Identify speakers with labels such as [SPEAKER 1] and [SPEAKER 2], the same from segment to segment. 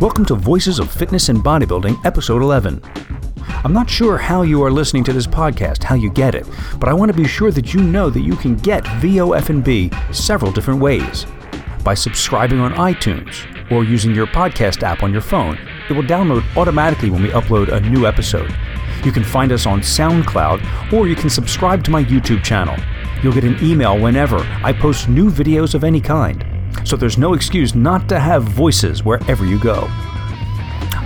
[SPEAKER 1] Welcome to Voices of Fitness and Bodybuilding, Episode 11. I'm not sure how you are listening to this podcast, how you get it, but I want to be sure that you know that you can get VOF&B several different ways. By subscribing on iTunes or using your podcast app on your phone, it will download automatically when we upload a new episode. You can find us on SoundCloud or you can subscribe to my YouTube channel. You'll get an email whenever I post new videos of any kind so there's no excuse not to have voices wherever you go.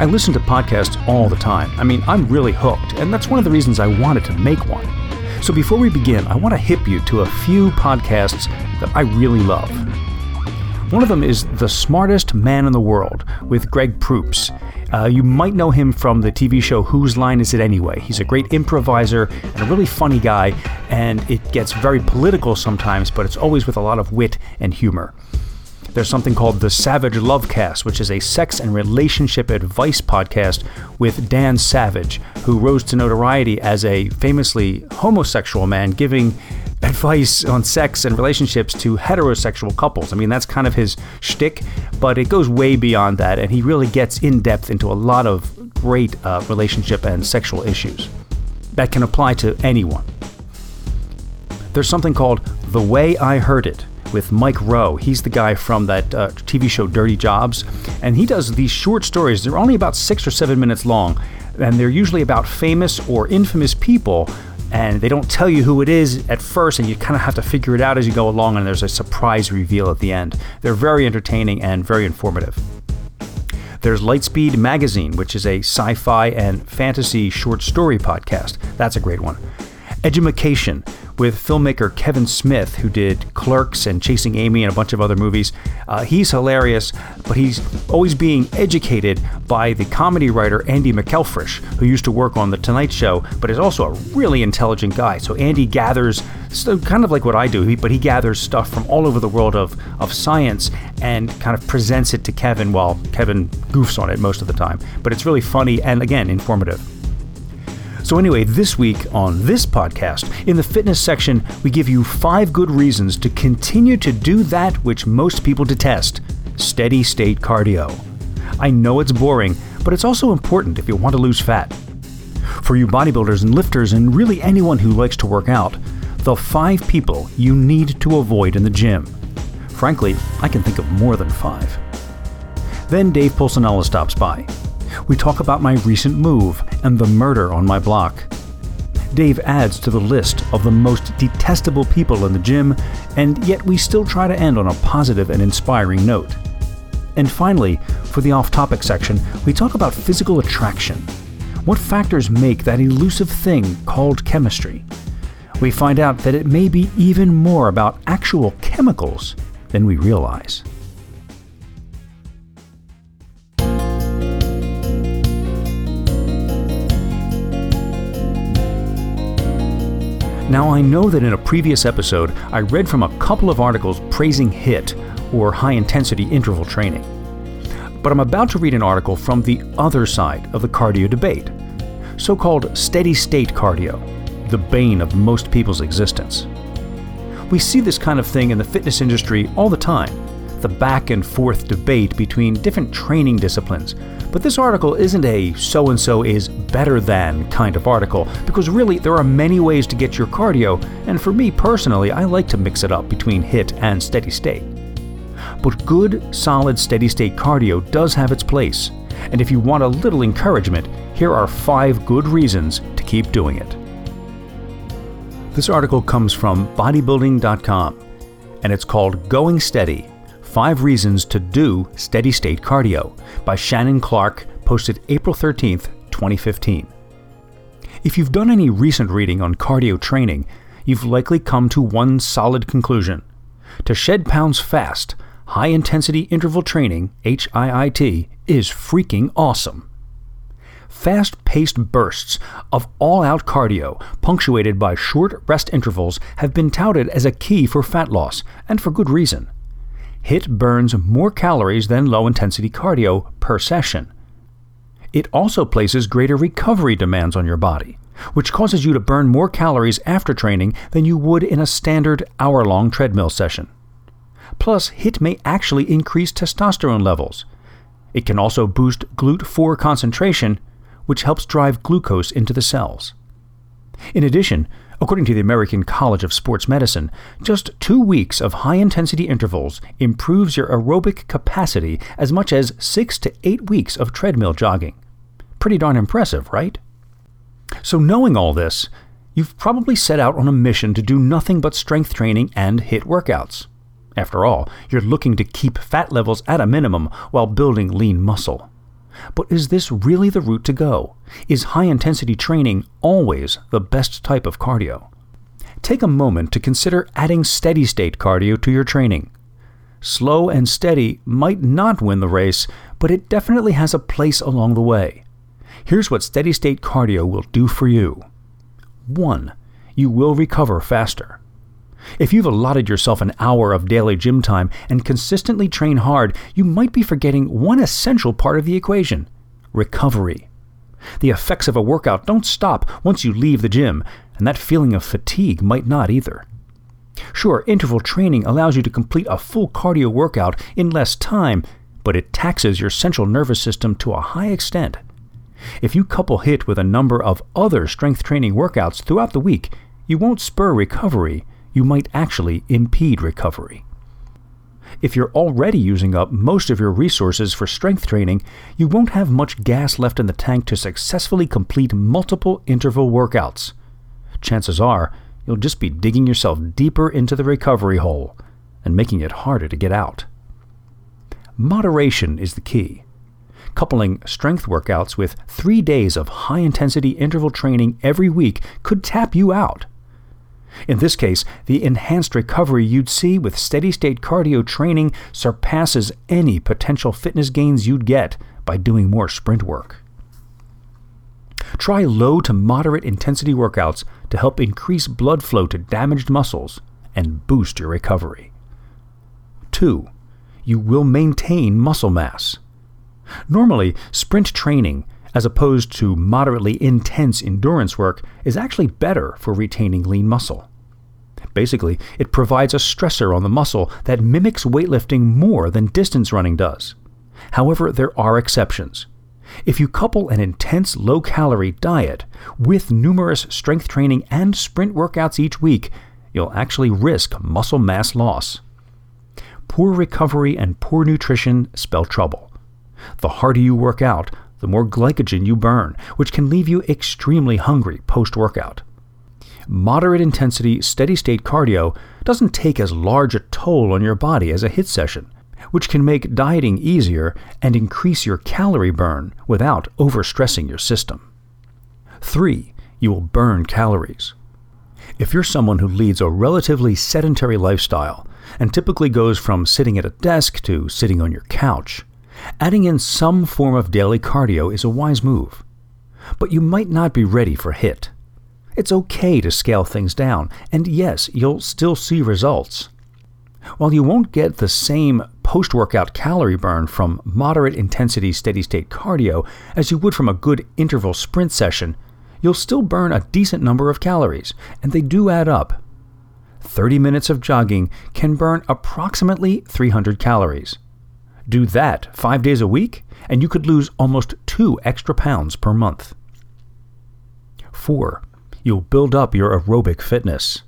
[SPEAKER 1] I listen to podcasts all the time. I mean, I'm really hooked, and that's one of the reasons I wanted to make one. So before we begin, I want to hip you to a few podcasts that I really love. One of them is The Smartest Man in the World with Greg Proops. Uh, you might know him from the TV show Whose Line Is It Anyway? He's a great improviser and a really funny guy, and it gets very political sometimes, but it's always with a lot of wit and humor. There's something called the Savage Lovecast, which is a sex and relationship advice podcast with Dan Savage, who rose to notoriety as a famously homosexual man giving advice on sex and relationships to heterosexual couples. I mean, that's kind of his shtick, but it goes way beyond that, and he really gets in depth into a lot of great uh, relationship and sexual issues that can apply to anyone. There's something called The Way I Heard It, with Mike Rowe. He's the guy from that uh, TV show Dirty Jobs, and he does these short stories. They're only about six or seven minutes long, and they're usually about famous or infamous people. And they don't tell you who it is at first, and you kind of have to figure it out as you go along, and there's a surprise reveal at the end. They're very entertaining and very informative. There's Lightspeed Magazine, which is a sci fi and fantasy short story podcast. That's a great one. Edumacation, with filmmaker Kevin Smith, who did Clerks and Chasing Amy and a bunch of other movies. Uh, he's hilarious, but he's always being educated by the comedy writer Andy McElfresh, who used to work on The Tonight Show, but is also a really intelligent guy. So Andy gathers, so kind of like what I do, but he gathers stuff from all over the world of, of science and kind of presents it to Kevin while Kevin goofs on it most of the time. But it's really funny and, again, informative. So, anyway, this week on this podcast, in the fitness section, we give you five good reasons to continue to do that which most people detest steady state cardio. I know it's boring, but it's also important if you want to lose fat. For you bodybuilders and lifters, and really anyone who likes to work out, the five people you need to avoid in the gym. Frankly, I can think of more than five. Then Dave Pulcinella stops by we talk about my recent move and the murder on my block. Dave adds to the list of the most detestable people in the gym, and yet we still try to end on a positive and inspiring note. And finally, for the off topic section, we talk about physical attraction. What factors make that elusive thing called chemistry? We find out that it may be even more about actual chemicals than we realize. Now, I know that in a previous episode, I read from a couple of articles praising HIT, or high intensity interval training. But I'm about to read an article from the other side of the cardio debate so called steady state cardio, the bane of most people's existence. We see this kind of thing in the fitness industry all the time the back and forth debate between different training disciplines but this article isn't a so and so is better than kind of article, because really there are many ways to get your cardio, and for me personally, I like to mix it up between HIT and steady state. But good, solid steady state cardio does have its place, and if you want a little encouragement, here are five good reasons to keep doing it. This article comes from bodybuilding.com, and it's called Going Steady Five Reasons to Do Steady State Cardio by Shannon Clark, posted April 13th, 2015. If you've done any recent reading on cardio training, you've likely come to one solid conclusion. To shed pounds fast, high intensity interval training, HIIT, is freaking awesome. Fast paced bursts of all out cardio, punctuated by short rest intervals, have been touted as a key for fat loss, and for good reason. HIT burns more calories than low intensity cardio per session. It also places greater recovery demands on your body, which causes you to burn more calories after training than you would in a standard hour long treadmill session. Plus, HIT may actually increase testosterone levels. It can also boost GLUT4 concentration, which helps drive glucose into the cells. In addition, according to the American College of Sports Medicine, just two weeks of high intensity intervals improves your aerobic capacity as much as six to eight weeks of treadmill jogging. Pretty darn impressive, right? So, knowing all this, you've probably set out on a mission to do nothing but strength training and HIT workouts. After all, you're looking to keep fat levels at a minimum while building lean muscle. But is this really the route to go? Is high intensity training always the best type of cardio? Take a moment to consider adding steady state cardio to your training. Slow and steady might not win the race, but it definitely has a place along the way. Here's what steady state cardio will do for you 1. You will recover faster. If you've allotted yourself an hour of daily gym time and consistently train hard, you might be forgetting one essential part of the equation recovery. The effects of a workout don't stop once you leave the gym, and that feeling of fatigue might not either. Sure, interval training allows you to complete a full cardio workout in less time, but it taxes your central nervous system to a high extent. If you couple HIT with a number of other strength training workouts throughout the week, you won't spur recovery, you might actually impede recovery. If you're already using up most of your resources for strength training, you won't have much gas left in the tank to successfully complete multiple interval workouts. Chances are, you'll just be digging yourself deeper into the recovery hole and making it harder to get out. Moderation is the key. Coupling strength workouts with three days of high intensity interval training every week could tap you out. In this case, the enhanced recovery you'd see with steady state cardio training surpasses any potential fitness gains you'd get by doing more sprint work. Try low to moderate intensity workouts to help increase blood flow to damaged muscles and boost your recovery. 2. You will maintain muscle mass. Normally, sprint training as opposed to moderately intense endurance work, is actually better for retaining lean muscle. Basically, it provides a stressor on the muscle that mimics weightlifting more than distance running does. However, there are exceptions. If you couple an intense low calorie diet with numerous strength training and sprint workouts each week, you'll actually risk muscle mass loss. Poor recovery and poor nutrition spell trouble. The harder you work out, the more glycogen you burn, which can leave you extremely hungry post workout. Moderate intensity, steady state cardio doesn't take as large a toll on your body as a HIT session, which can make dieting easier and increase your calorie burn without overstressing your system. 3. You will burn calories. If you're someone who leads a relatively sedentary lifestyle and typically goes from sitting at a desk to sitting on your couch, Adding in some form of daily cardio is a wise move. But you might not be ready for HIT. It's okay to scale things down, and yes, you'll still see results. While you won't get the same post workout calorie burn from moderate intensity steady state cardio as you would from a good interval sprint session, you'll still burn a decent number of calories, and they do add up. 30 minutes of jogging can burn approximately 300 calories. Do that five days a week, and you could lose almost two extra pounds per month. 4. You'll build up your aerobic fitness.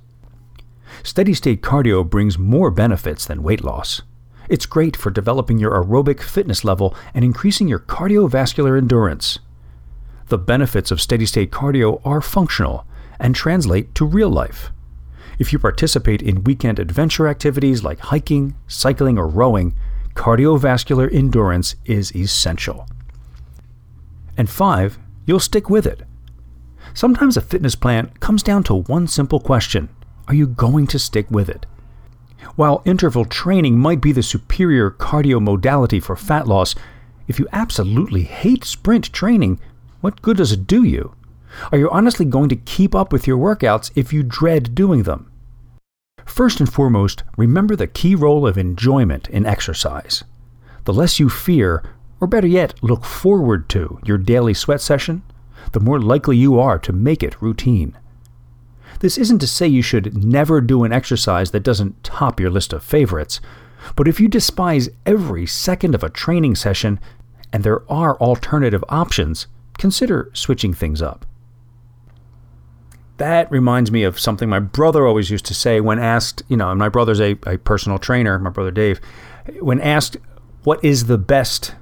[SPEAKER 1] Steady state cardio brings more benefits than weight loss. It's great for developing your aerobic fitness level and increasing your cardiovascular endurance. The benefits of steady state cardio are functional and translate to real life. If you participate in weekend adventure activities like hiking, cycling, or rowing, cardiovascular endurance is essential. And five, you'll stick with it. Sometimes a fitness plan comes down to one simple question Are you going to stick with it? While interval training might be the superior cardio modality for fat loss, if you absolutely hate sprint training, what good does it do you? Are you honestly going to keep up with your workouts if you dread doing them? First and foremost, remember the key role of enjoyment in exercise. The less you fear, or better yet, look forward to your daily sweat session, the more likely you are to make it routine. This isn't to say you should never do an exercise that doesn't top your list of favorites, But if you despise every second of a training session, and there are alternative options, consider switching things up. That reminds me of something my brother always used to say when asked, you know, and my brother's a, a personal trainer, my brother Dave, when asked what is the best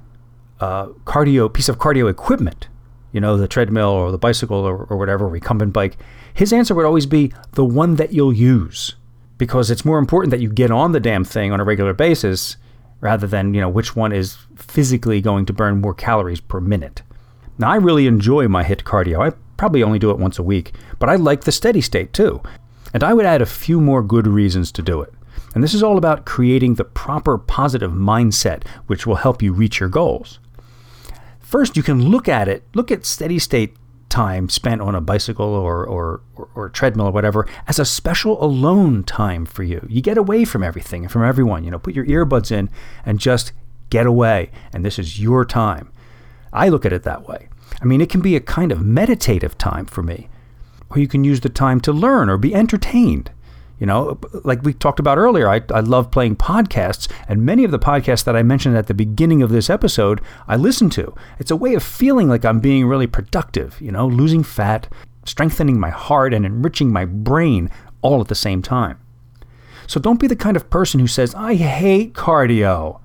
[SPEAKER 1] uh, cardio piece of cardio equipment, you know, the treadmill or the bicycle or, or whatever, recumbent bike, his answer would always be the one that you'll use because it's more important that you get on the damn thing on a regular basis rather than, you know, which one is physically going to burn more calories per minute. Now, I really enjoy my HIIT cardio. I probably only do it once a week, but I like the steady state too. And I would add a few more good reasons to do it. And this is all about creating the proper positive mindset, which will help you reach your goals. First, you can look at it, look at steady state time spent on a bicycle or, or, or, or treadmill or whatever as a special alone time for you. You get away from everything and from everyone. You know, put your earbuds in and just get away. And this is your time. I look at it that way. I mean, it can be a kind of meditative time for me, or you can use the time to learn or be entertained. You know, like we talked about earlier, I, I love playing podcasts, and many of the podcasts that I mentioned at the beginning of this episode, I listen to. It's a way of feeling like I'm being really productive, you know, losing fat, strengthening my heart, and enriching my brain all at the same time. So don't be the kind of person who says, I hate cardio,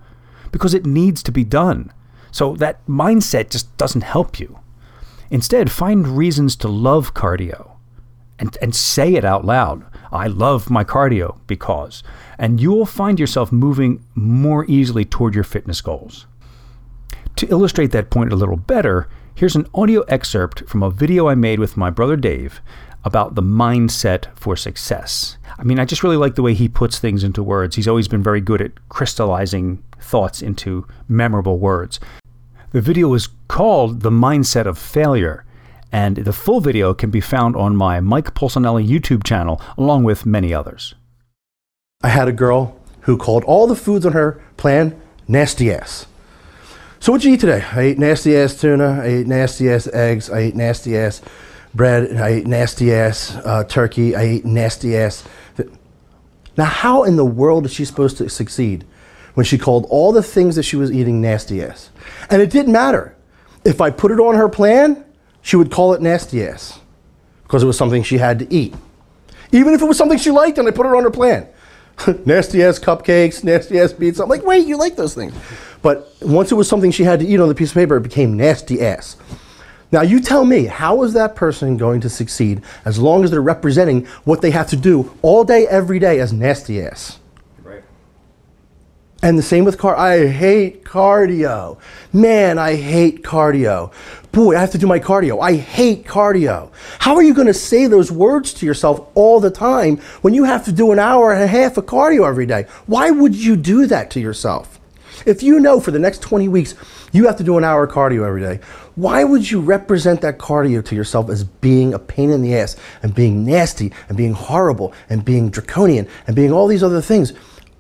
[SPEAKER 1] because it needs to be done. So that mindset just doesn't help you. Instead, find reasons to love cardio and, and say it out loud. I love my cardio because. And you will find yourself moving more easily toward your fitness goals. To illustrate that point a little better, here's an audio excerpt from a video I made with my brother Dave about the mindset for success. I mean, I just really like the way he puts things into words. He's always been very good at crystallizing thoughts into memorable words. The video is called The Mindset of Failure, and the full video can be found on my Mike Pulcinella YouTube channel, along with many others.
[SPEAKER 2] I had a girl who called all the foods on her plan nasty ass. So what'd you eat today? I ate nasty ass tuna. I ate nasty ass eggs. I ate nasty ass bread. I ate nasty ass uh, turkey. I ate nasty ass. Now, how in the world is she supposed to succeed when she called all the things that she was eating nasty ass? And it didn't matter. If I put it on her plan, she would call it nasty ass because it was something she had to eat. Even if it was something she liked and I put it on her plan. nasty ass cupcakes, nasty ass pizza. I'm like, wait, you like those things. But once it was something she had to eat on the piece of paper, it became nasty ass. Now, you tell me, how is that person going to succeed as long as they're representing what they have to do all day, every day as nasty ass? And the same with car. I hate cardio. Man, I hate cardio. Boy, I have to do my cardio. I hate cardio. How are you going to say those words to yourself all the time when you have to do an hour and a half of cardio every day? Why would you do that to yourself? If you know for the next 20 weeks you have to do an hour of cardio every day, why would you represent that cardio to yourself as being a pain in the ass and being nasty and being horrible and being draconian and being all these other things?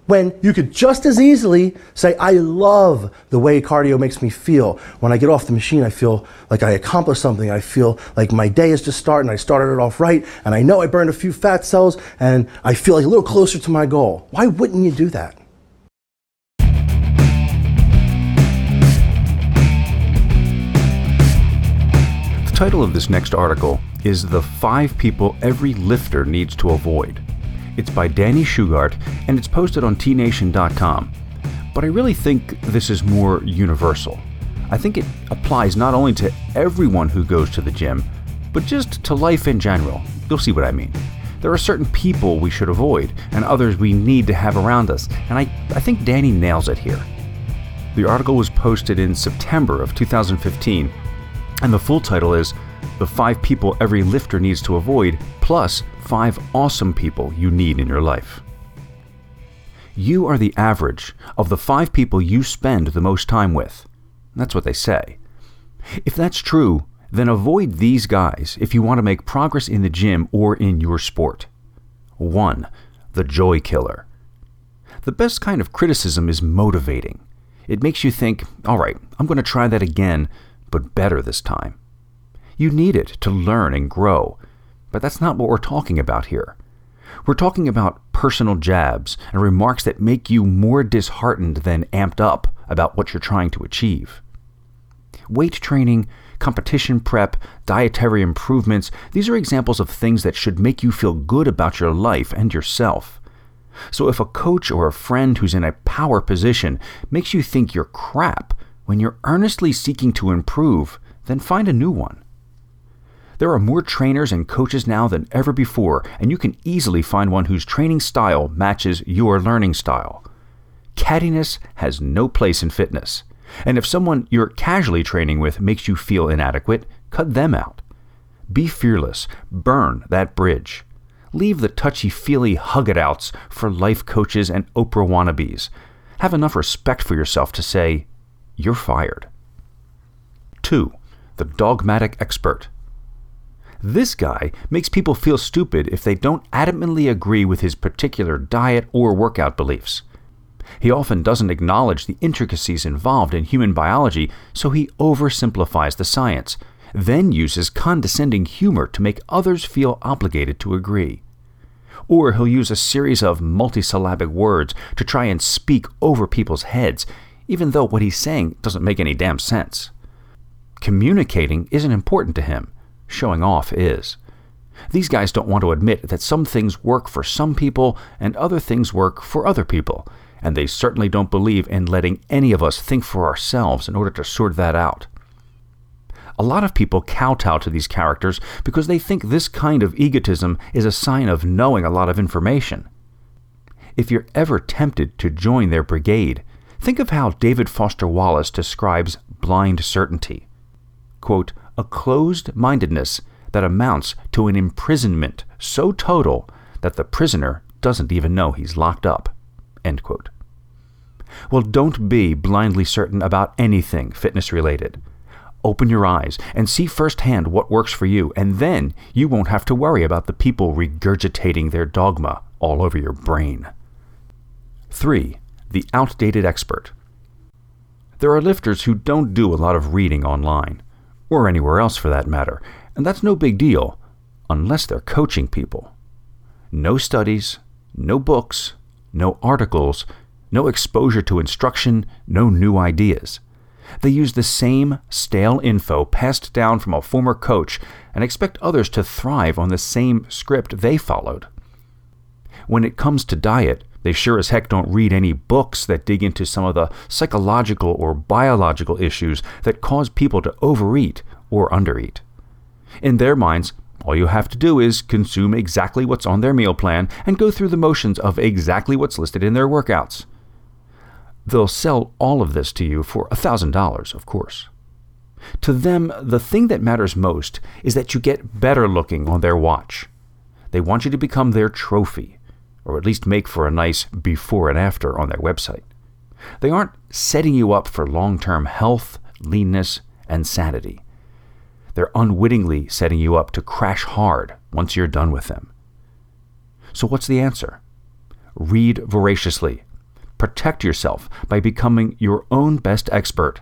[SPEAKER 2] When you could just as easily say, I love the way cardio makes me feel. When I get off the machine, I feel like I accomplished something. I feel like my day is just starting. I started it off right, and I know I burned a few fat cells, and I feel like a little closer to my goal. Why wouldn't you do that?
[SPEAKER 1] The title of this next article is The Five People Every Lifter Needs to Avoid. It's by Dani Shugart and it's posted on tnation.com. But I really think this is more universal. I think it applies not only to everyone who goes to the gym, but just to life in general. You'll see what I mean. There are certain people we should avoid and others we need to have around us, and I, I think Dani nails it here. The article was posted in September of 2015, and the full title is The Five People Every Lifter Needs to Avoid, plus five awesome people you need in your life. You are the average of the five people you spend the most time with. That's what they say. If that's true, then avoid these guys if you want to make progress in the gym or in your sport. 1. The joy killer. The best kind of criticism is motivating. It makes you think, all right, I'm going to try that again, but better this time. You need it to learn and grow, but that's not what we're talking about here. We're talking about personal jabs and remarks that make you more disheartened than amped up about what you're trying to achieve. Weight training, competition prep, dietary improvements, these are examples of things that should make you feel good about your life and yourself. So if a coach or a friend who's in a power position makes you think you're crap when you're earnestly seeking to improve, then find a new one. There are more trainers and coaches now than ever before, and you can easily find one whose training style matches your learning style. Cattiness has no place in fitness. And if someone you're casually training with makes you feel inadequate, cut them out. Be fearless. Burn that bridge. Leave the touchy feely hug it outs for life coaches and Oprah wannabes. Have enough respect for yourself to say, you're fired. 2. The dogmatic expert. This guy makes people feel stupid if they don't adamantly agree with his particular diet or workout beliefs. He often doesn't acknowledge the intricacies involved in human biology, so he oversimplifies the science, then uses condescending humor to make others feel obligated to agree. Or he'll use a series of multisyllabic words to try and speak over people's heads, even though what he's saying doesn't make any damn sense. Communicating isn't important to him, showing off is. These guys don't want to admit that some things work for some people and other things work for other people, and they certainly don't believe in letting any of us think for ourselves in order to sort that out. A lot of people kowtow to these characters because they think this kind of egotism is a sign of knowing a lot of information. If you're ever tempted to join their brigade, think of how David Foster Wallace describes blind certainty. Quote, a closed mindedness that amounts to an imprisonment so total that the prisoner doesn't even know he's locked up. Well, don't be blindly certain about anything fitness related. Open your eyes and see firsthand what works for you, and then you won't have to worry about the people regurgitating their dogma all over your brain. 3. The outdated expert. There are lifters who don't do a lot of reading online, or anywhere else for that matter, and that's no big deal, unless they're coaching people. No studies, no books, no articles, no exposure to instruction, no new ideas. They use the same stale info passed down from a former coach and expect others to thrive on the same script they followed. When it comes to diet, they sure as heck don't read any books that dig into some of the psychological or biological issues that cause people to overeat or undereat. In their minds, all you have to do is consume exactly what's on their meal plan and go through the motions of exactly what's listed in their workouts. They'll sell all of this to you for $1,000, of course. To them, the thing that matters most is that you get better looking on their watch. They want you to become their trophy, or at least make for a nice before and after on their website. They aren't setting you up for long term health, leanness, and sanity. They're unwittingly setting you up to crash hard once you're done with them. So, what's the answer? Read voraciously, Protect yourself by becoming your own best expert.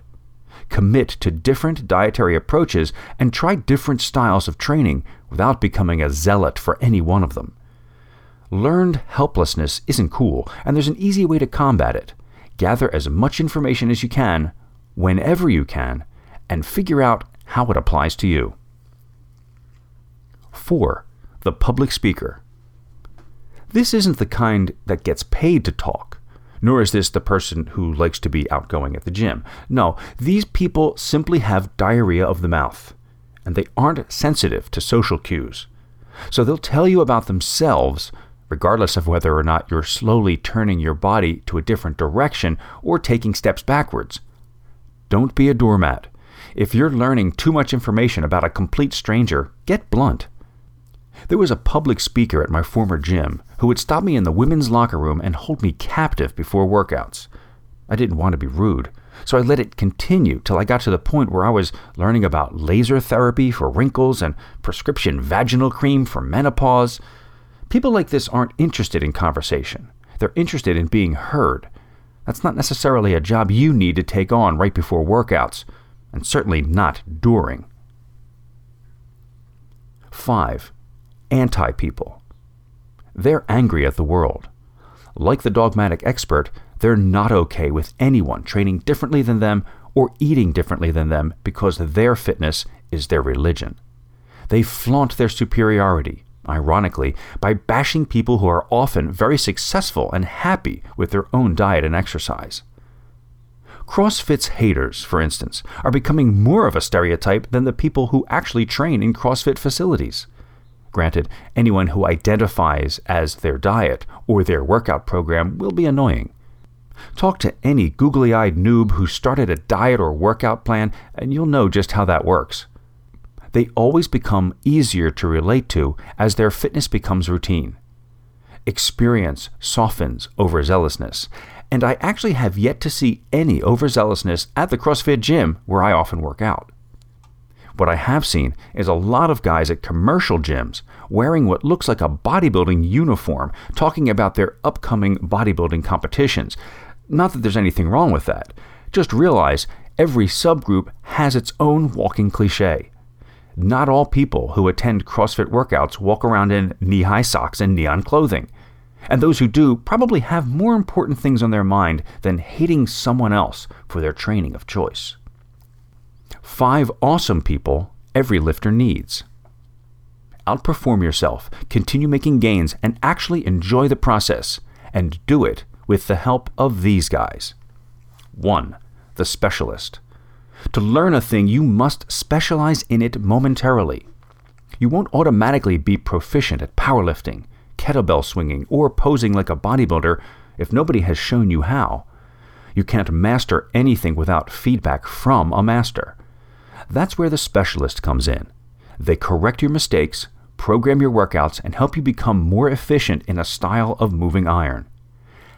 [SPEAKER 1] Commit to different dietary approaches and try different styles of training without becoming a zealot for any one of them. Learned helplessness isn't cool, and there's an easy way to combat it. Gather as much information as you can, whenever you can, and figure out how it applies to you. 4. The public speaker. This isn't the kind that gets paid to talk nor is this the person who likes to be outgoing at the gym. No, these people simply have diarrhea of the mouth, and they aren't sensitive to social cues. So they'll tell you about themselves, regardless of whether or not you're slowly turning your body to a different direction or taking steps backwards. Don't be a doormat. If you're learning too much information about a complete stranger, get blunt. There was a public speaker at my former gym who would stop me in the women's locker room and hold me captive before workouts. I didn't want to be rude, so I let it continue till I got to the point where I was learning about laser therapy for wrinkles and prescription vaginal cream for menopause. People like this aren't interested in conversation. They're interested in being heard. That's not necessarily a job you need to take on right before workouts, and certainly not during. 5 anti people. they're angry at the world. Like the dogmatic expert, they're not okay with anyone training differently than them or eating differently than them because their fitness is their religion. They flaunt their superiority, ironically, by bashing people who are often very successful and happy with their own diet and exercise. CrossFit's haters, for instance, are becoming more of a stereotype than the people who actually train in CrossFit facilities. Granted, anyone who identifies as their diet or their workout program will be annoying. Talk to any googly eyed noob who started a diet or workout plan, and you'll know just how that works. They always become easier to relate to as their fitness becomes routine. Experience softens overzealousness, and I actually have yet to see any overzealousness at the CrossFit gym where I often work out. What I have seen is a lot of guys at commercial gyms wearing what looks like a bodybuilding uniform talking about their upcoming bodybuilding competitions. Not that there's anything wrong with that. Just realize every subgroup has its own walking cliche. Not all people who attend CrossFit workouts walk around in knee high socks and neon clothing. And those who do probably have more important things on their mind than hating someone else for their training of choice. Five awesome people every lifter needs. Outperform yourself, continue making gains, and actually enjoy the process, and do it with the help of these guys. 1. The specialist. To learn a thing, you must specialize in it momentarily. You won't automatically be proficient at powerlifting, kettlebell swinging, or posing like a bodybuilder if nobody has shown you how. You can't master anything without feedback from a master. That's where the specialist comes in. They correct your mistakes, program your workouts, and help you become more efficient in a style of moving iron.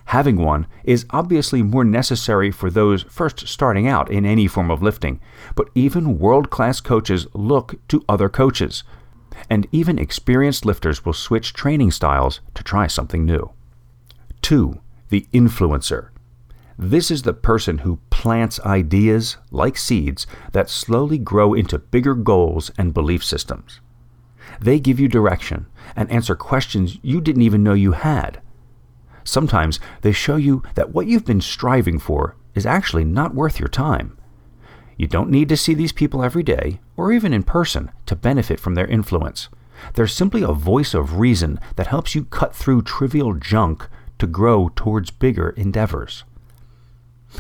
[SPEAKER 1] Having one is obviously more necessary for those first starting out in any form of lifting, but even world class coaches look to other coaches and even experienced lifters will switch training styles to try something new. 2. The influencer. This is the person who plants ideas, like seeds, that slowly grow into bigger goals and belief systems. They give you direction and answer questions you didn't even know you had. Sometimes they show you that what you've been striving for is actually not worth your time. You don't need to see these people every day, or even in person, to benefit from their influence. They're simply a voice of reason that helps you cut through trivial junk to grow towards bigger endeavors.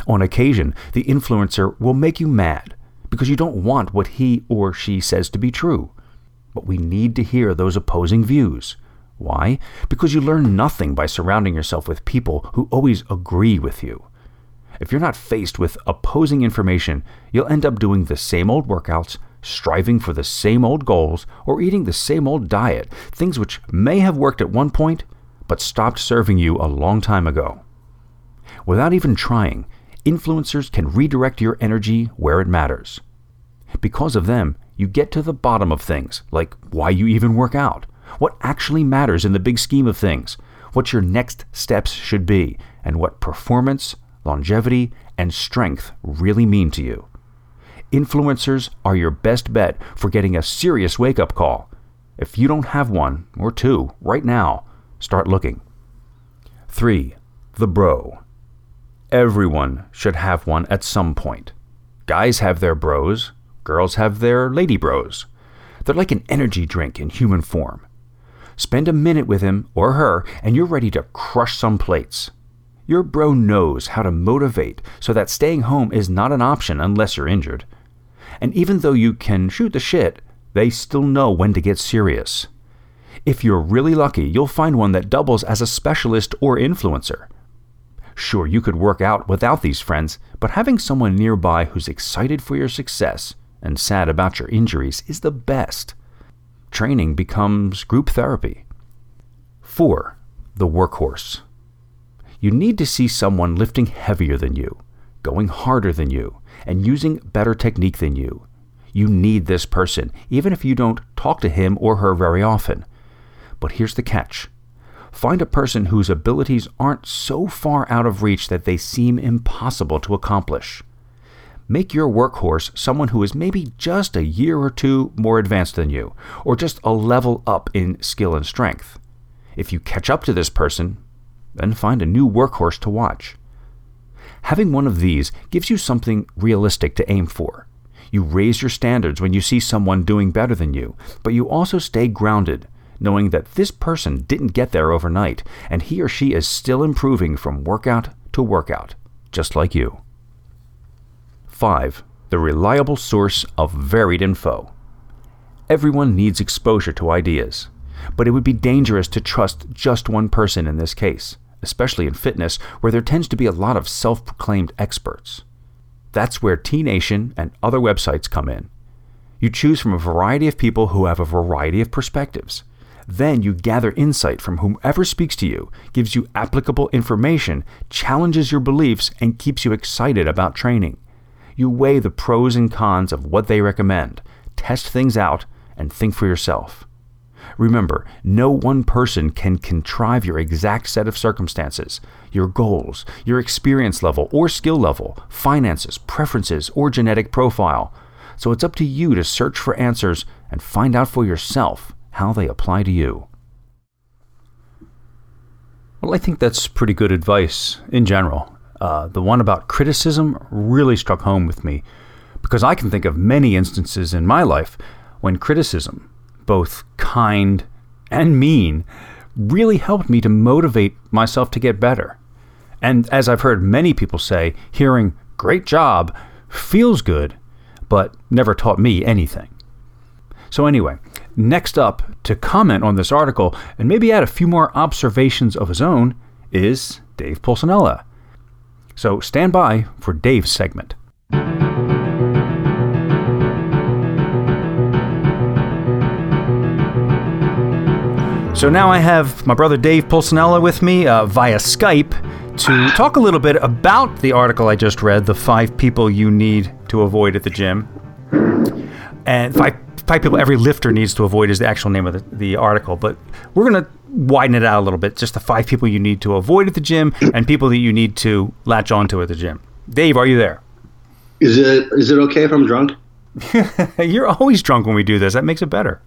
[SPEAKER 1] On occasion, the influencer will make you mad because you don't want what he or she says to be true. But we need to hear those opposing views. Why? Because you learn nothing by surrounding yourself with people who always agree with you. If you're not faced with opposing information, you'll end up doing the same old workouts, striving for the same old goals, or eating the same old diet, things which may have worked at one point, but stopped serving you a long time ago. Without even trying, influencers can redirect your energy where it matters. Because of them, you get to the bottom of things, like why you even work out, what actually matters in the big scheme of things, what your next steps should be, and what performance, longevity, and strength really mean to you. Influencers are your best bet for getting a serious wake up call. If you don't have one, or two, right now, start looking. 3. The Bro. Everyone should have one at some point. Guys have their bros, girls have their lady bros. They're like an energy drink in human form. Spend a minute with him or her, and you're ready to crush some plates. Your bro knows how to motivate so that staying home is not an option unless you're injured. And even though you can shoot the shit, they still know when to get serious. If you're really lucky, you'll find one that doubles as a specialist or influencer. Sure, you could work out without these friends, but having someone nearby who's excited for your success and sad about your injuries is the best. Training becomes group therapy. 4. The workhorse. You need to see someone lifting heavier than you, going harder than you, and using better technique than you. You need this person, even if you don't talk to him or her very often. But here's the catch find a person whose abilities aren't so far out of reach that they seem impossible to accomplish. Make your workhorse someone who is maybe just a year or two more advanced than you, or just a level up in skill and strength. If you catch up to this person, then find a new workhorse to watch. Having one of these gives you something realistic to aim for. You raise your standards when you see someone doing better than you, but you also stay grounded, knowing that this person didn't get there overnight, and he or she is still improving from workout to workout, just like you. 5. The reliable source of varied info. Everyone needs exposure to ideas, but it would be dangerous to trust just one person in this case, especially in fitness, where there tends to be a lot of self proclaimed experts. That's where T Nation and other websites come in. You choose from a variety of people who have a variety of perspectives. Then you gather insight from whomever speaks to you, gives you applicable information, challenges your beliefs, and keeps you excited about training. You weigh the pros and cons of what they recommend, test things out, and think for yourself. Remember, no one person can contrive your exact set of circumstances, your goals, your experience level or skill level, finances, preferences, or genetic profile. So it's up to you to search for answers and find out for yourself how they apply to you. Well, I think that's pretty good advice in general. Uh, the one about criticism really struck home with me because I can think of many instances in my life when criticism, both kind and mean, really helped me to motivate myself to get better. And as I've heard many people say, hearing great job feels good, but never taught me anything. So, anyway, next up to comment on this article and maybe add a few more observations of his own is Dave Pulcinella. So, stand by for Dave's segment. So now I have my brother Dave Pulcinella with me uh, via Skype to talk a little bit about the article I just read, The Five People You Need to Avoid at the Gym. And five, five people every lifter needs to avoid is the actual name of the, the article. But we're going to widen it out a little bit. Just the five people you need to avoid at the gym and people that you need to latch onto at the gym. Dave, are you there?
[SPEAKER 2] Is it is it okay if I'm drunk?
[SPEAKER 1] You're always drunk when we do this. That makes it better.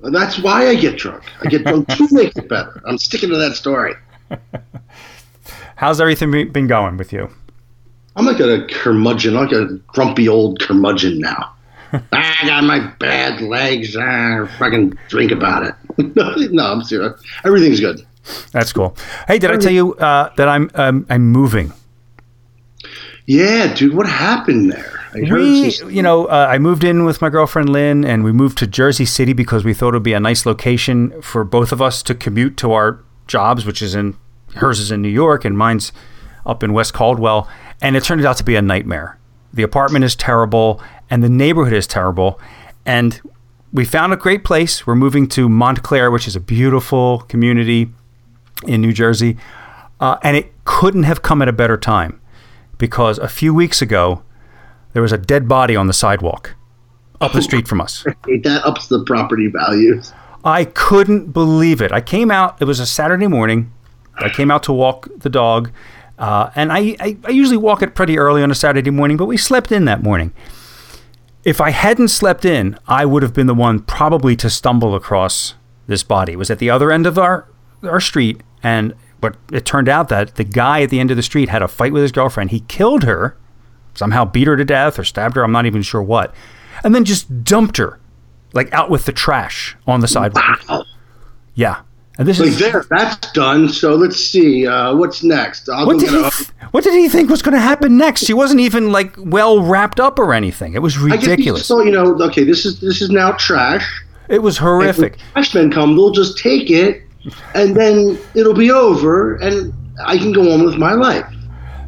[SPEAKER 2] That's why I get drunk. I get drunk to make it better. I'm sticking to that story.
[SPEAKER 1] How's everything been going with you?
[SPEAKER 2] I'm like a curmudgeon, like a grumpy old curmudgeon now. I got my bad legs. Ah, fucking drink about it. no, I'm serious. Everything's good.
[SPEAKER 1] That's cool. Hey, did I tell you uh, that I'm um, I'm moving?
[SPEAKER 2] Yeah, dude. What happened there? I
[SPEAKER 1] We, you know, uh, I moved in with my girlfriend Lynn, and we moved to Jersey City because we thought it would be a nice location for both of us to commute to our jobs, which is in hers is in New York and mine's up in West Caldwell. And it turned out to be a nightmare. The apartment is terrible, and the neighborhood is terrible. And we found a great place. We're moving to Montclair, which is a beautiful community in New Jersey. Uh, and it couldn't have come at a better time because a few weeks ago, there was a dead body on the sidewalk up the street from us.
[SPEAKER 2] that ups the property values.
[SPEAKER 1] I couldn't believe it. I came out, it was a Saturday morning. I came out to walk the dog. Uh, and I, I, I usually walk it pretty early on a Saturday morning, but we slept in that morning. If I hadn't slept in, I would have been the one probably to stumble across this body. It was at the other end of our, our street. And but it turned out that the guy at the end of the street had a fight with his girlfriend. He killed her, somehow beat her to death or stabbed her. I'm not even sure what. And then just dumped her, like out with the trash on the sidewalk.
[SPEAKER 2] Wow.
[SPEAKER 1] Yeah. And this
[SPEAKER 2] Like
[SPEAKER 1] is
[SPEAKER 2] there, that's done. So let's see. Uh, what's next? I'll
[SPEAKER 1] what did he th- what did he think was going to happen next? She wasn't even like well wrapped up or anything. It was
[SPEAKER 2] he
[SPEAKER 1] ridiculous.
[SPEAKER 2] So you know, okay, this is this is now trash.
[SPEAKER 1] It was horrific.
[SPEAKER 2] freshmen come, they'll just take it, and then it'll be over, and I can go on with my life.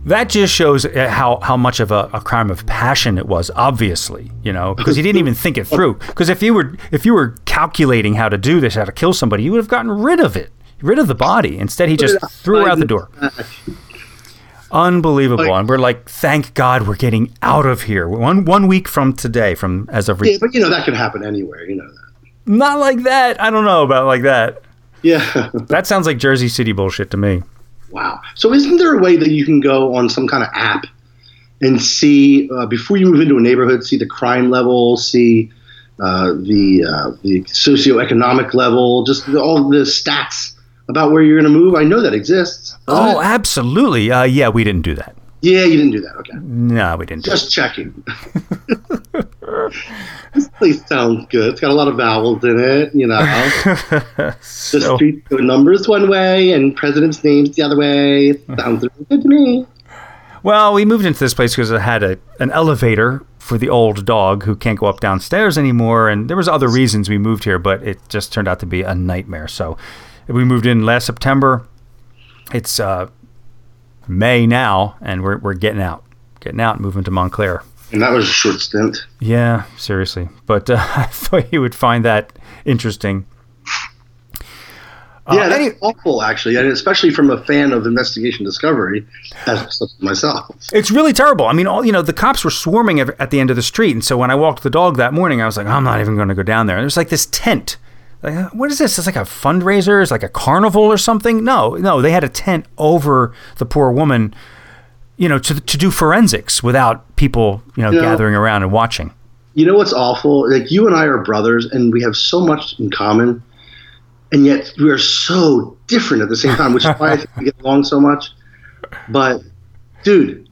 [SPEAKER 1] That just shows uh, how how much of a, a crime of passion it was. Obviously, you know, because he didn't even think it through. Because if you were if you were calculating how to do this, how to kill somebody, you would have gotten rid of it, rid of the body. Instead, he just threw her out the door. Unbelievable.
[SPEAKER 2] Like-
[SPEAKER 1] and we're like, thank God we're getting out of here. One one week from today, from as of re-
[SPEAKER 2] Yeah, but you know that could happen anywhere. You know that.
[SPEAKER 1] not like that. I don't know about like that.
[SPEAKER 2] Yeah.
[SPEAKER 1] That sounds like Jersey City bullshit to me.
[SPEAKER 2] Wow. So isn't there a way that you can go on some kind of app and see uh, before you move into a neighborhood, see the crime level, see uh, the uh, the socioeconomic level, just all the stats about where you're going to move? I know that exists.
[SPEAKER 1] Oh,
[SPEAKER 2] it?
[SPEAKER 1] absolutely. Uh, yeah, we didn't do that.
[SPEAKER 2] yeah, you didn't do that. Okay,
[SPEAKER 1] No, we didn't. Do
[SPEAKER 2] just checking. this place sounds good. It's got a lot of vowels in it. You know,
[SPEAKER 1] it.
[SPEAKER 2] the
[SPEAKER 1] So-
[SPEAKER 2] street code numbers one way and president's names the other way. It sounds really good to me.
[SPEAKER 1] Well, we moved into this place because it had a, an elevator for the old dog who can't go up downstairs anymore, and there was other reasons we moved here, but it just turned out to be a nightmare. So we moved in last September. It's uh, May now, and we're we're getting out, getting out, and moving to Montclair.
[SPEAKER 2] And that was a short stint.
[SPEAKER 1] Yeah, seriously, but uh, I thought you would find that interesting.
[SPEAKER 2] Yeah,
[SPEAKER 1] Uh,
[SPEAKER 2] that's
[SPEAKER 1] any-
[SPEAKER 2] awful, actually, and especially from a fan of Investigation Discovery, as myself.
[SPEAKER 1] It's really terrible. I mean, all you know, the cops were swarming at, at the end of the street, and so when I walked the dog that morning, I was like, I'm not even going to go down there. And there's like this tent. Like, uh, what is this? It's like a fundraiser. It's like a carnival or something. No, no, they had a tent over the poor woman, you know, to to do forensics without people, you know,
[SPEAKER 2] Yeah.
[SPEAKER 1] gathering around and watching.
[SPEAKER 2] You know what's awful? Like you and I are brothers, and we have so much in common, and yet we are so different at the same time, which is why I think we get along so much. But, dude,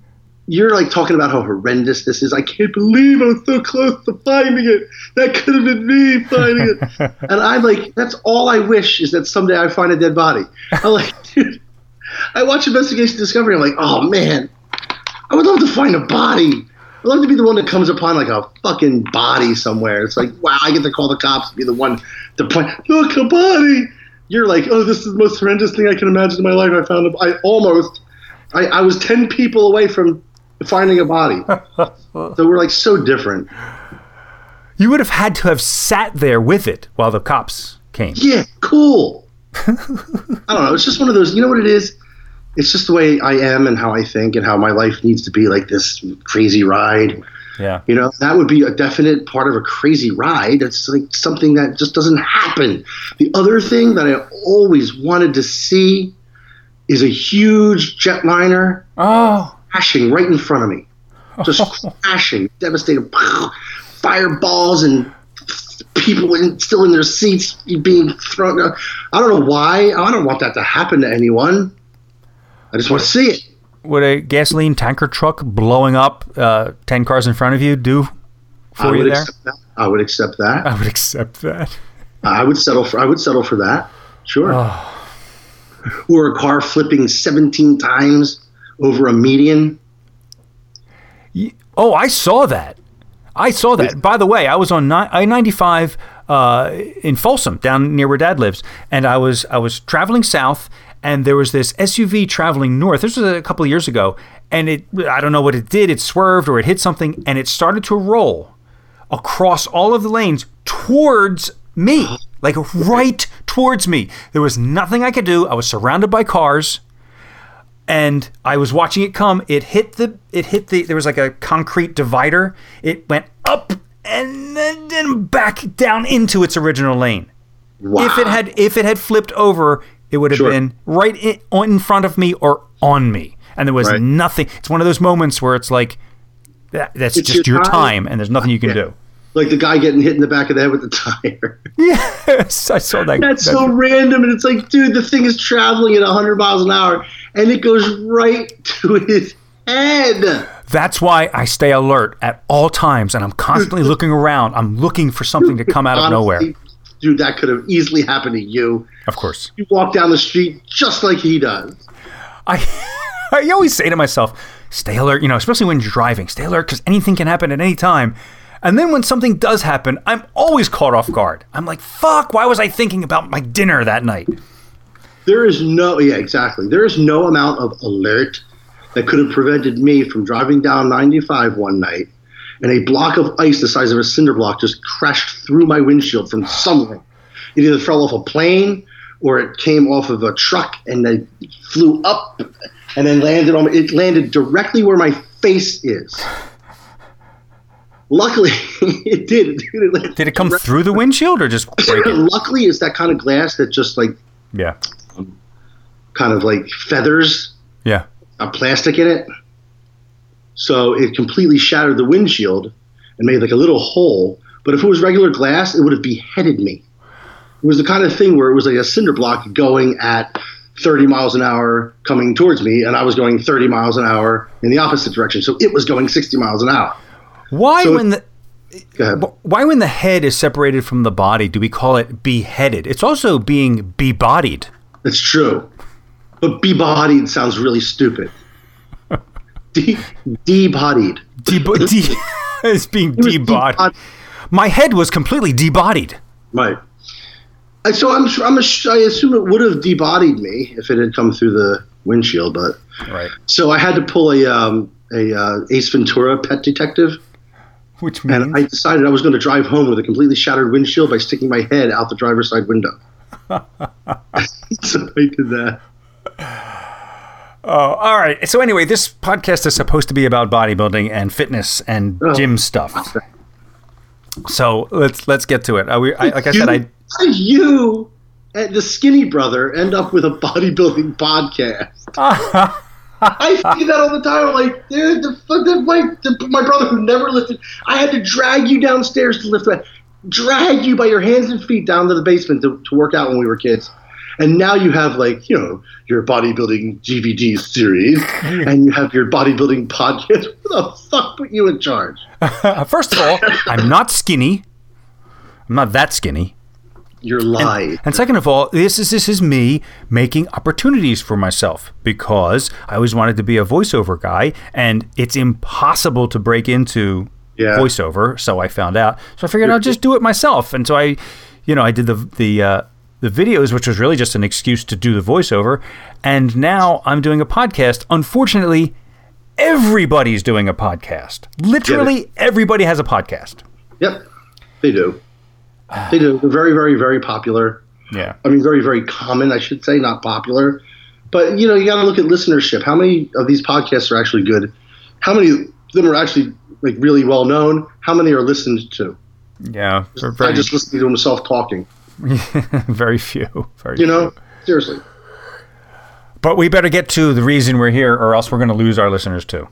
[SPEAKER 2] you're like talking about how horrendous this is. I can't believe I'm so close to finding it. That could have been me finding it. and I'm like, that's all I wish is that someday I find a dead body. I'm like, dude, I watch Investigation Discovery. I'm like, oh man, I would love to find a body. I'd love to be the one that comes upon like a fucking body somewhere. It's like, wow, I get to call the cops, be the one to point, look, a body. You're like, oh, this is the most horrendous thing I can imagine in my life. I found a, I almost, I, I was 10 people away from finding a body. so we're like so different.
[SPEAKER 1] You would have had to have sat there with it while the cops came.
[SPEAKER 2] Yeah, cool. I don't know. It's just one of those, you know what it is? It's just the way I am and how I think and how my life needs to be like this crazy ride.
[SPEAKER 1] Yeah.
[SPEAKER 2] You know, that would be a definite part of a crazy ride. It's like something that just doesn't happen. The other thing that I always wanted to see is a huge jetliner
[SPEAKER 1] Oh.
[SPEAKER 2] crashing right in front of me. Just crashing, devastating, fireballs and people in, still in their seats being thrown. I don't know why. I don't want that to happen to anyone. I just want to see it.
[SPEAKER 1] Would a gasoline tanker truck blowing up uh, 10 cars in front of you do for
[SPEAKER 2] would
[SPEAKER 1] you there?
[SPEAKER 2] I would accept that.
[SPEAKER 1] I would accept that.
[SPEAKER 2] I would settle for. I would settle for that. Sure. Or a car flipping 17 times over a median.
[SPEAKER 1] Oh, I saw that. I saw that. By the way, I was on I ninety five uh, in Folsom, down near where Dad lives, and I was I was traveling south, and there was this SUV traveling north. This was a couple of years ago, and it I don't know what it did. It swerved or it hit something, and it started to roll across all of the lanes towards me, like right towards me. There was nothing I could do. I was surrounded by cars and I was watching it come. It hit the it hit the there was like a concrete divider. It went up and then, back down into its original lane.
[SPEAKER 2] Wow.
[SPEAKER 1] If it had if it had flipped over, it would have
[SPEAKER 2] Sure.
[SPEAKER 1] been right in, in front of me or on me, and there was
[SPEAKER 2] Right.
[SPEAKER 1] nothing. It's one of those moments where it's like that, that's
[SPEAKER 2] It's
[SPEAKER 1] just
[SPEAKER 2] your
[SPEAKER 1] your
[SPEAKER 2] time.
[SPEAKER 1] time, and there's nothing you can
[SPEAKER 2] Yeah.
[SPEAKER 1] do.
[SPEAKER 2] like the guy getting hit in the back of the head with the tire.
[SPEAKER 1] Yes, I saw that.
[SPEAKER 2] That's
[SPEAKER 1] that-
[SPEAKER 2] so random, and it's like, dude, the thing is traveling at 100 miles an hour, and it goes right to his head.
[SPEAKER 1] That's why I stay alert at all times, and I'm constantly looking around. I'm looking for something to come out of nowhere.
[SPEAKER 2] Dude, that could have easily happened to you.
[SPEAKER 1] Of course.
[SPEAKER 2] You walk down the street just like he does.
[SPEAKER 1] I I always say to myself, stay alert, you know, especially when you're driving, stay alert because anything can happen at any time. And then when something does happen, I'm always caught off guard. I'm like, fuck, why was I thinking about my dinner that night?
[SPEAKER 2] There is no, yeah, exactly. There is no amount of alert that could have prevented me from driving down 95 one night and a block of ice the size of a cinder block just crashed through my windshield from ah. somewhere. It either fell off a plane or it came off of a truck and then flew up and then landed on it landed directly where my face is. Luckily, it did. It
[SPEAKER 1] Did it come through the windshield or just break it?
[SPEAKER 2] Luckily, it's that kind of glass that just like
[SPEAKER 1] Yeah.
[SPEAKER 2] kind of like feathers
[SPEAKER 1] Yeah.
[SPEAKER 2] a plastic in it. So it completely shattered the windshield and made like a little hole. But if it was regular glass, it would have beheaded me. it was the kind of thing where it was like a cinder block going at 30 miles an hour coming towards me, and I was going 30 miles an hour in the opposite direction. So it was going 60 miles an hour.
[SPEAKER 1] Why
[SPEAKER 2] So-
[SPEAKER 1] when the why when the head is separated from the body do we call it beheaded? It's also being bebodied.
[SPEAKER 2] It's true. But be-bodied sounds really stupid. De- de-bodied.
[SPEAKER 1] De- de- it's being debodied. My head was completely debodied.
[SPEAKER 2] Right. And so I'm I'm a, I assume it would have debodied me if it had come through the windshield, but
[SPEAKER 1] Right.
[SPEAKER 2] so I had to pull a um, a uh, Ace Ventura Pet Detective,
[SPEAKER 1] Which means
[SPEAKER 2] and I decided I was going to drive home with a completely shattered windshield by sticking my head out the driver's side window. so I did that.
[SPEAKER 1] Oh, all right. So anyway, this podcast is supposed to be about bodybuilding and fitness and
[SPEAKER 2] Oh.
[SPEAKER 1] gym stuff. So let's let's get to it. Uh, we, I, like I said, I
[SPEAKER 2] did you, and the skinny brother, end up with a bodybuilding podcast? I see that all the time. I'm like, dude, the, fuck- the, my, the, my brother who never lifted, I had to drag you downstairs to lift that, drag you by your hands and feet down to the basement to, to work out when we were kids. And now you have like, you know, your bodybuilding DVD series, and you have your bodybuilding podcast. Who the fuck put you in charge?
[SPEAKER 1] first of all, I'm not skinny. I'm not that skinny.
[SPEAKER 2] You're lying.
[SPEAKER 1] And second of all, this is this is me making opportunities for myself because I always wanted to be a voiceover guy, and it's impossible to break into
[SPEAKER 2] Yeah.
[SPEAKER 1] voiceover. So I found out. So I figured I'll just do it myself. And so I, you know, I did the the uh, the videos, which was really just an excuse to do the voiceover. And now I'm doing a podcast. Unfortunately, everybody's doing a podcast. Literally, everybody has a podcast.
[SPEAKER 2] Yep, they do. They do. They're very, very, very popular.
[SPEAKER 1] Yeah.
[SPEAKER 2] I mean, very, very common, I should say, not popular. But, you know, you got to look at listenership. How many of these podcasts are actually good? How many of them are actually, like, really well known? How many are listened to?
[SPEAKER 1] Yeah.
[SPEAKER 2] I just listening to himself talking.
[SPEAKER 1] very few. Very
[SPEAKER 2] You know? Seriously.
[SPEAKER 1] But we better get to the reason we're here, or else we're going to lose our listeners too.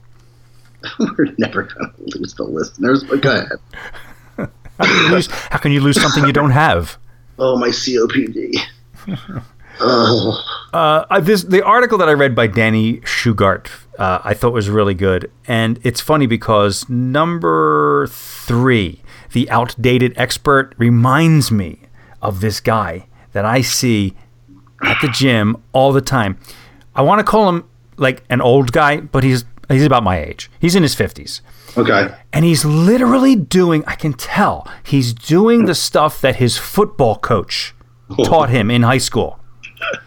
[SPEAKER 2] We're never going to lose the listeners. But go ahead.
[SPEAKER 1] How can you lose, how can you lose something you don't have?
[SPEAKER 2] Oh, my COPD. oh,
[SPEAKER 1] Uh, this the article that I read by Dani Shugart, uh, I thought was really good, and it's funny because number three, the outdated expert, reminds me of this guy that I see at the gym all the time. I want to call him like an old guy, but he's he's about my age. He's in his fifties.
[SPEAKER 2] okay.
[SPEAKER 1] And he's literally doing, I can tell, he's doing the stuff that his football coach taught him in high school.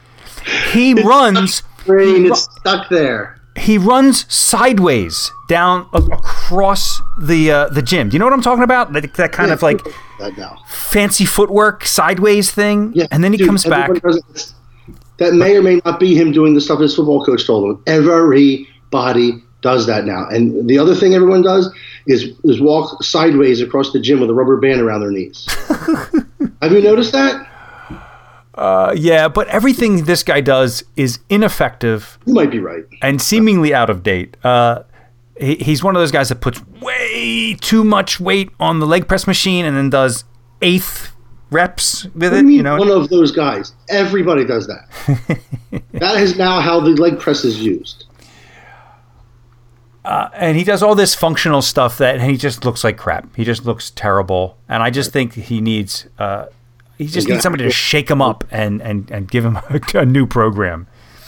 [SPEAKER 1] He runs
[SPEAKER 2] Brain is stuck there.
[SPEAKER 1] he runs sideways down across the uh, the gym. Do you know what I'm talking about? That, that kind of like
[SPEAKER 2] That now.
[SPEAKER 1] fancy footwork sideways thing.
[SPEAKER 2] Yeah,
[SPEAKER 1] and then he
[SPEAKER 2] dude,
[SPEAKER 1] comes back.
[SPEAKER 2] everyone does it. That may or may not be him doing the stuff his football coach told him. Everybody does that now. And the other thing everyone does is is walk sideways across the gym with a rubber band around their knees. Have you noticed that?
[SPEAKER 1] Uh, yeah, but everything this guy does is ineffective
[SPEAKER 2] You might be right.
[SPEAKER 1] and seemingly out of date. Uh, he, he's one of those guys that puts way too much weight on the leg press machine and then does eighth reps with it. You know,
[SPEAKER 2] one of those guys. Everybody does that. that is now how the leg press is used.
[SPEAKER 1] and he does all this functional stuff that he just looks like crap. He just looks terrible, and I just think he needs uh, he just needs somebody to shake him up and and, and give him a, a new program.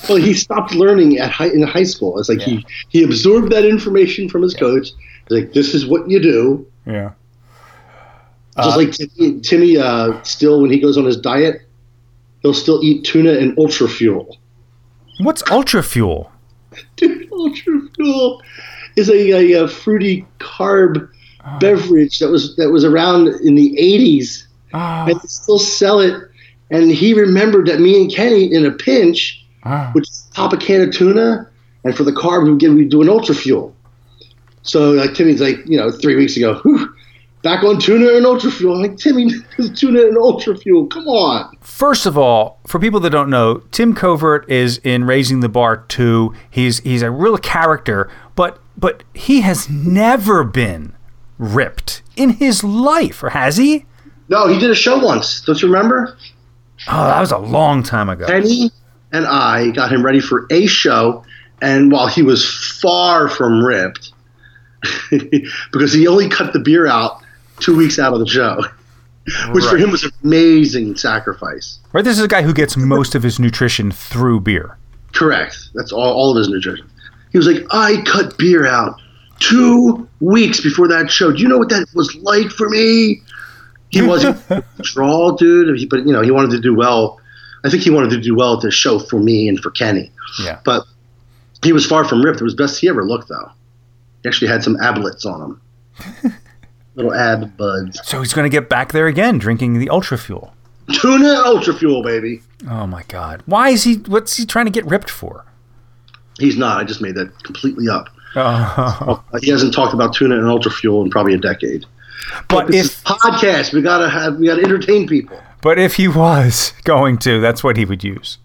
[SPEAKER 2] Well, he stopped learning at high, in high school. It's like he, he absorbed that information from his coach. He's like, this is what you do.
[SPEAKER 1] Yeah.
[SPEAKER 2] Just like Timmy, Timmy uh, still, when he goes on his diet, he'll still eat tuna and Ultra Fuel.
[SPEAKER 1] What's Ultra Fuel?
[SPEAKER 2] Dude, Ultra Fuel is a, a, a fruity carb beverage that was that was around in the 80s.
[SPEAKER 1] Ah,
[SPEAKER 2] And they still sell it. And he remembered that me and Kenny, in a pinch,
[SPEAKER 1] ah.
[SPEAKER 2] would pop a can of tuna, and for the carb, we'd, give, we'd do an Ultra Fuel. So like Timmy's like, you know, three weeks ago, whew, back on tuna and Ultra Fuel. I'm like, Timmy, tuna and Ultra Fuel, come on.
[SPEAKER 1] First of all, for people that don't know, Tim Covert is in Raising the Bar 2. He's he's a real character, but but he has never been ripped in his life, or has he?
[SPEAKER 2] No, he did a show once. Don't you remember?
[SPEAKER 1] Oh, that was a long time ago.
[SPEAKER 2] Penny and I got him ready for a show, and while he was far from ripped, because he only cut the beer out two weeks out of the show, which for him was an amazing sacrifice.
[SPEAKER 1] Right, this is a guy who gets most of his nutrition through beer.
[SPEAKER 2] Correct. That's all, all of his nutrition. He was like, I cut beer out two weeks before that show. Do you know what that was like for me? He wasn't a draw, dude. But you know, he wanted to do well. I think he wanted to do well at this show for me and for Kenny.
[SPEAKER 1] Yeah.
[SPEAKER 2] But he was far from ripped. It was best he ever looked, though. He actually had some ablets on him, little ab buds.
[SPEAKER 1] So he's going to get back there again, drinking the Ultra Fuel.
[SPEAKER 2] Tuna Ultra Fuel, baby.
[SPEAKER 1] Oh my God! Why is he? What's he trying to get ripped for?
[SPEAKER 2] He's not. I just made that completely up.
[SPEAKER 1] Oh.
[SPEAKER 2] He hasn't talked about tuna and Ultra Fuel in probably a decade.
[SPEAKER 1] But
[SPEAKER 2] This
[SPEAKER 1] if
[SPEAKER 2] podcast, we gotta have we gotta entertain people.
[SPEAKER 1] But if he was going to, that's what he would use.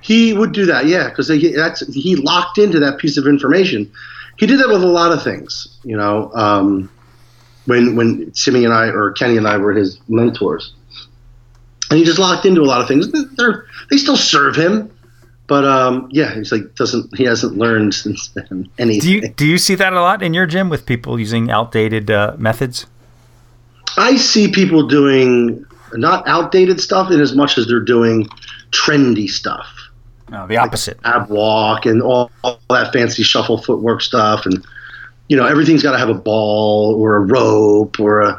[SPEAKER 2] He would do that, yeah, because he, that's he locked into that piece of information. He did that with a lot of things, you know. Um, when when Timmy and I or Kenny and I were his mentors, and he just locked into a lot of things. They're they still serve him, but um, yeah, he's like doesn't he hasn't learned since then anything.
[SPEAKER 1] Do you do you see that a lot in your gym with people using outdated uh, methods?
[SPEAKER 2] I see people doing not outdated stuff in as much as they're doing trendy stuff.
[SPEAKER 1] No, the opposite.
[SPEAKER 2] ab walk and all, all that fancy shuffle footwork stuff and you know everything's got to have a ball or a rope or a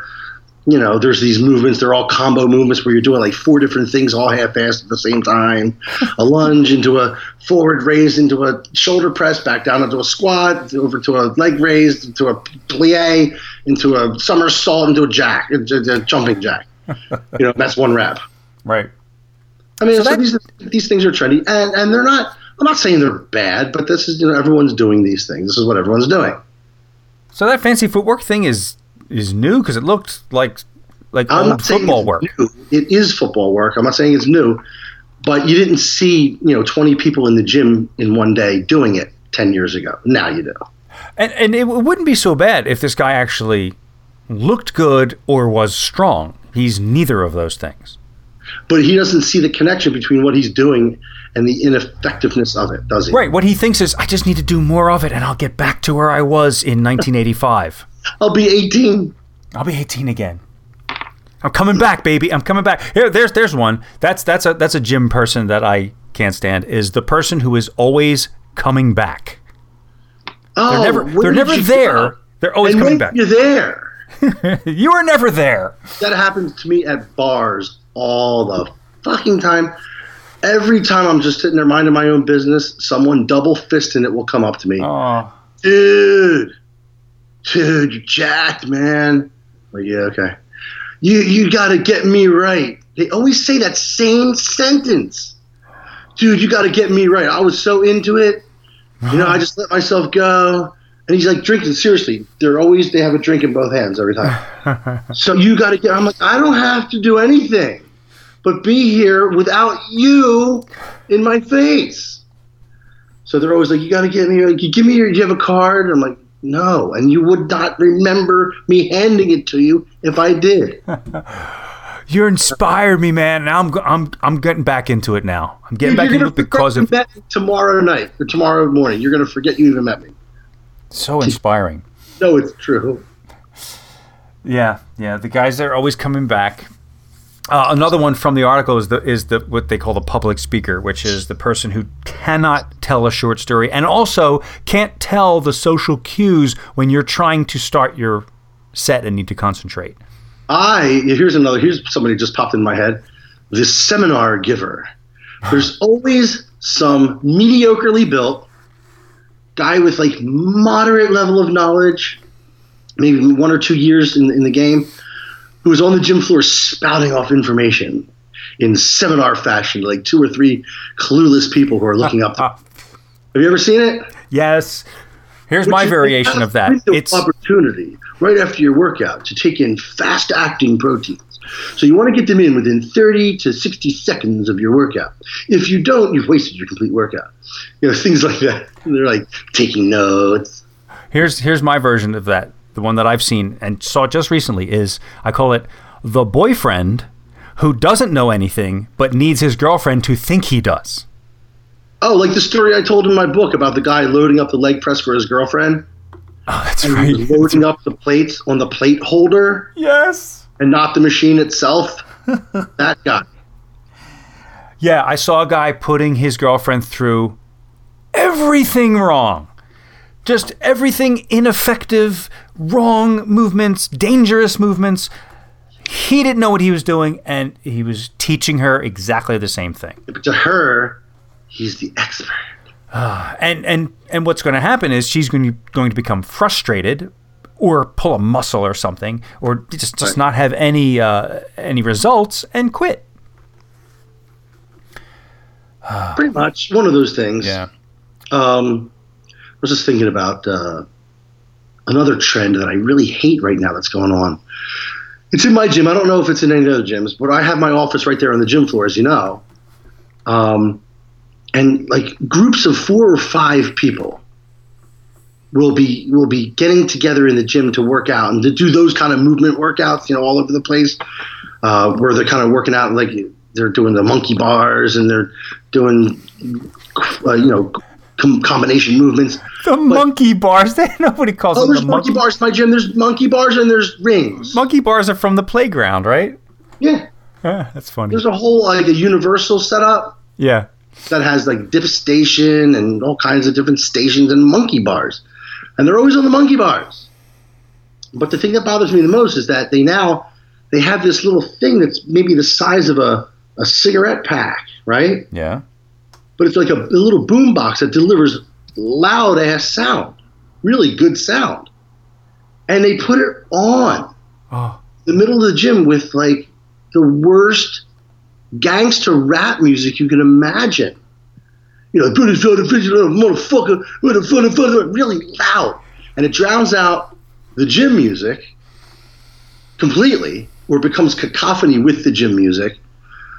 [SPEAKER 2] you know there's these movements they're all combo movements where you're doing like four different things all half-assed at the same time a lunge into a forward raise into a shoulder press back down into a squat over to a leg raise into a plie into a somersault into a jack a jumping jack you know that's one rep
[SPEAKER 1] Right.
[SPEAKER 2] I mean,
[SPEAKER 1] So
[SPEAKER 2] so,
[SPEAKER 1] that-
[SPEAKER 2] these these things are trendy, and and they're not. I'm not saying they're bad, but this is you know everyone's doing these things. This is what everyone's doing.
[SPEAKER 1] So that fancy footwork thing is is new because it looked like like
[SPEAKER 2] I'm
[SPEAKER 1] old
[SPEAKER 2] not
[SPEAKER 1] football
[SPEAKER 2] it's
[SPEAKER 1] work.
[SPEAKER 2] new. It is football work. I'm not saying it's new, but you didn't see you know 20 people in the gym in one day doing it 10 years ago. Now you do.
[SPEAKER 1] And and it wouldn't be so bad if this guy actually looked good or was strong. He's neither of those things.
[SPEAKER 2] But he doesn't see the connection between what he's doing and the ineffectiveness of it, does he?
[SPEAKER 1] Right. What he thinks is, I just need to do more of it, and I'll get back to where I was in 1985.
[SPEAKER 2] I'll be 18.
[SPEAKER 1] I'll be 18 again. I'm coming back, baby. I'm coming back. Here, there's there's one. That's that's a that's a gym person that I can't stand. Is the person who is always coming back.
[SPEAKER 2] Oh,
[SPEAKER 1] They're never they're never there. They're always
[SPEAKER 2] and
[SPEAKER 1] coming back.
[SPEAKER 2] you're there.
[SPEAKER 1] You are never there.
[SPEAKER 2] That happens to me at bars all the fucking time. Every time I'm just sitting there minding my own business, someone double fisting it will come up to me.
[SPEAKER 1] Oh,
[SPEAKER 2] Dude, dude, you jacked, man. Like, yeah, okay. You you gotta get me right. They always say that same sentence. Dude, you gotta get me right. I was so into it. You know, I just let myself go. And he's like drinking seriously. They're always they have a drink in both hands every time. so you got to get. I'm like, I don't have to do anything, but be here without you in my face. So they're always like, you got to get me. Like, you give me your. Do you have a card? And I'm like, no. And you would not remember me handing it to you if I did.
[SPEAKER 1] you inspired me, man. Now I'm I'm I'm getting back into it now. I'm getting back
[SPEAKER 2] You're
[SPEAKER 1] into it because of
[SPEAKER 2] tomorrow night or tomorrow morning. You're gonna forget you even met me.
[SPEAKER 1] So inspiring.
[SPEAKER 2] No, it's true.
[SPEAKER 1] Yeah, yeah. The guys that are always coming back. Uh, another one from the article is the is the what they call the public speaker, which is the person who cannot tell a short story and also can't tell the social cues when you're trying to start your set and need to concentrate.
[SPEAKER 2] I here's another here's somebody just popped in my head. The seminar giver. There's always some mediocrely built guy with like moderate level of knowledge, maybe one or two years in, in the game, who is on the gym floor spouting off information in seminar fashion, to like two or three clueless people who are looking up. Uh-huh. Have you ever seen it?
[SPEAKER 1] Yes. Here's my
[SPEAKER 2] Which is
[SPEAKER 1] variation of that. It's
[SPEAKER 2] opportunity right after your workout to take in fast acting proteins. So you want to get them in within 30 to 60 seconds of your workout. If you don't, you've wasted your complete workout. You know, things like that. And they're like taking notes.
[SPEAKER 1] Here's here's my version of that. The one that I've seen and saw just recently is I call it the boyfriend who doesn't know anything but needs his girlfriend to think he does.
[SPEAKER 2] Oh, like the story I told in my book about the guy loading up the leg press for his girlfriend.
[SPEAKER 1] Oh, that's
[SPEAKER 2] and
[SPEAKER 1] right.
[SPEAKER 2] loading up the plates on the plate holder
[SPEAKER 1] Yes.
[SPEAKER 2] And not the machine itself. that guy.
[SPEAKER 1] Yeah, I saw a guy putting his girlfriend through everything wrong. Just everything ineffective, wrong movements, dangerous movements. He didn't know what he was doing, and he was teaching her exactly the same thing.
[SPEAKER 2] But to her, he's the expert.
[SPEAKER 1] Ah, and and and what's going to happen is she's going to going to become frustrated, or pull a muscle or something, or just just
[SPEAKER 2] Right.
[SPEAKER 1] not have any uh, any results and quit.
[SPEAKER 2] Pretty much one of those things.
[SPEAKER 1] Yeah.
[SPEAKER 2] Um, I was just thinking about uh, another trend that I really hate right now that's going on. It's in my gym. I don't know if it's in any other gyms, but I have my office right there on the gym floor, as you know. Um, and like groups of four or five people will be will be getting together in the gym to work out and to do those kind of movement workouts, you know, all over the place, uh, where they're kind of working out like they're doing the monkey bars and they're doing, uh, you know, com- combination movements.
[SPEAKER 1] The monkey bars. Nobody calls
[SPEAKER 2] Oh,
[SPEAKER 1] them
[SPEAKER 2] there's
[SPEAKER 1] the
[SPEAKER 2] monkey
[SPEAKER 1] monkey
[SPEAKER 2] bars in my gym. There's monkey bars and there's rings.
[SPEAKER 1] Monkey bars are from the playground, right?
[SPEAKER 2] Yeah,
[SPEAKER 1] Ah, that's funny.
[SPEAKER 2] there's a whole like a universal setup
[SPEAKER 1] Yeah.
[SPEAKER 2] that has like dip station and all kinds of different stations and monkey bars, and they're always on the monkey bars. But the thing that bothers me the most is that they now they have this little thing that's maybe the size of a, a cigarette pack, right?
[SPEAKER 1] Yeah.
[SPEAKER 2] But it's like a, a little boom box that delivers loud ass sound, really good sound, and they put it on
[SPEAKER 1] Oh.
[SPEAKER 2] the middle of the gym with like the worst gangster rap music you can imagine. You know, British motherfucker, motherfucker, really loud. And it drowns out the gym music completely, or becomes cacophony with the gym music,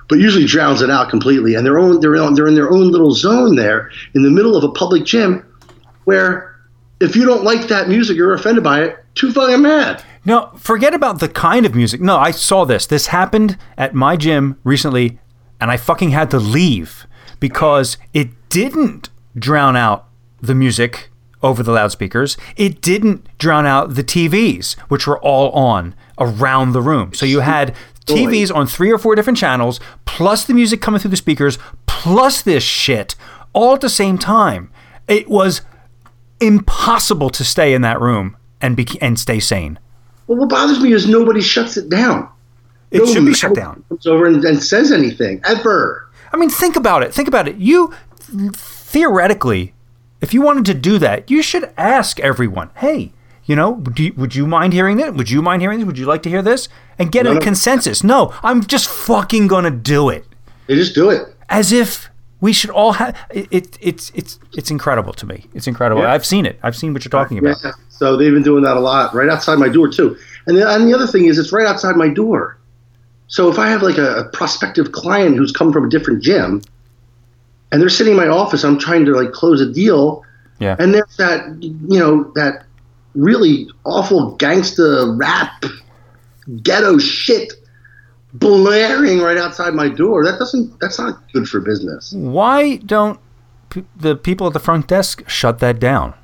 [SPEAKER 2] but usually drowns it out completely. And they're, own, they're, they're in their own little zone there in the middle of a public gym where if you don't like that music, you're offended by it, too fucking mad.
[SPEAKER 1] No, forget about the kind of music. No, I saw this. This happened at my gym recently, and I fucking had to leave because it didn't drown out the music over the loudspeakers. It didn't drown out the TVs, which were all on around the room. So you had TVs on three or four different channels, plus the music coming through the speakers, plus this shit, all at the same time. It was impossible to stay in that room and be and stay sane.
[SPEAKER 2] Well, what bothers me is nobody shuts it down.
[SPEAKER 1] It
[SPEAKER 2] No
[SPEAKER 1] should be shut down.
[SPEAKER 2] Comes over and, and says anything ever.
[SPEAKER 1] I mean, think about it. Think about it. You theoretically, if you wanted to do that, you should ask everyone, "Hey, you know, do you, would you mind hearing this? Would you mind hearing this? Would you like to hear this?" And get
[SPEAKER 2] No,
[SPEAKER 1] a
[SPEAKER 2] no.
[SPEAKER 1] consensus. No, I'm just fucking gonna do it,
[SPEAKER 2] They just do it.
[SPEAKER 1] as if we should all have. It, it, it's it's it's incredible to me. It's incredible.
[SPEAKER 2] Yeah.
[SPEAKER 1] I've seen it. I've seen what you're talking about.
[SPEAKER 2] Yeah. So they've been doing that a lot, right outside my door too. And the, and the other thing is, it's right outside my door. So if I have like a, a prospective client who's come from a different gym, and they're sitting in my office, I'm trying to like close a deal,
[SPEAKER 1] Yeah.
[SPEAKER 2] and there's that you know that really awful gangsta rap ghetto shit blaring right outside my door. That doesn't. That's not good for business.
[SPEAKER 1] Why don't p- the people at the front desk shut that down?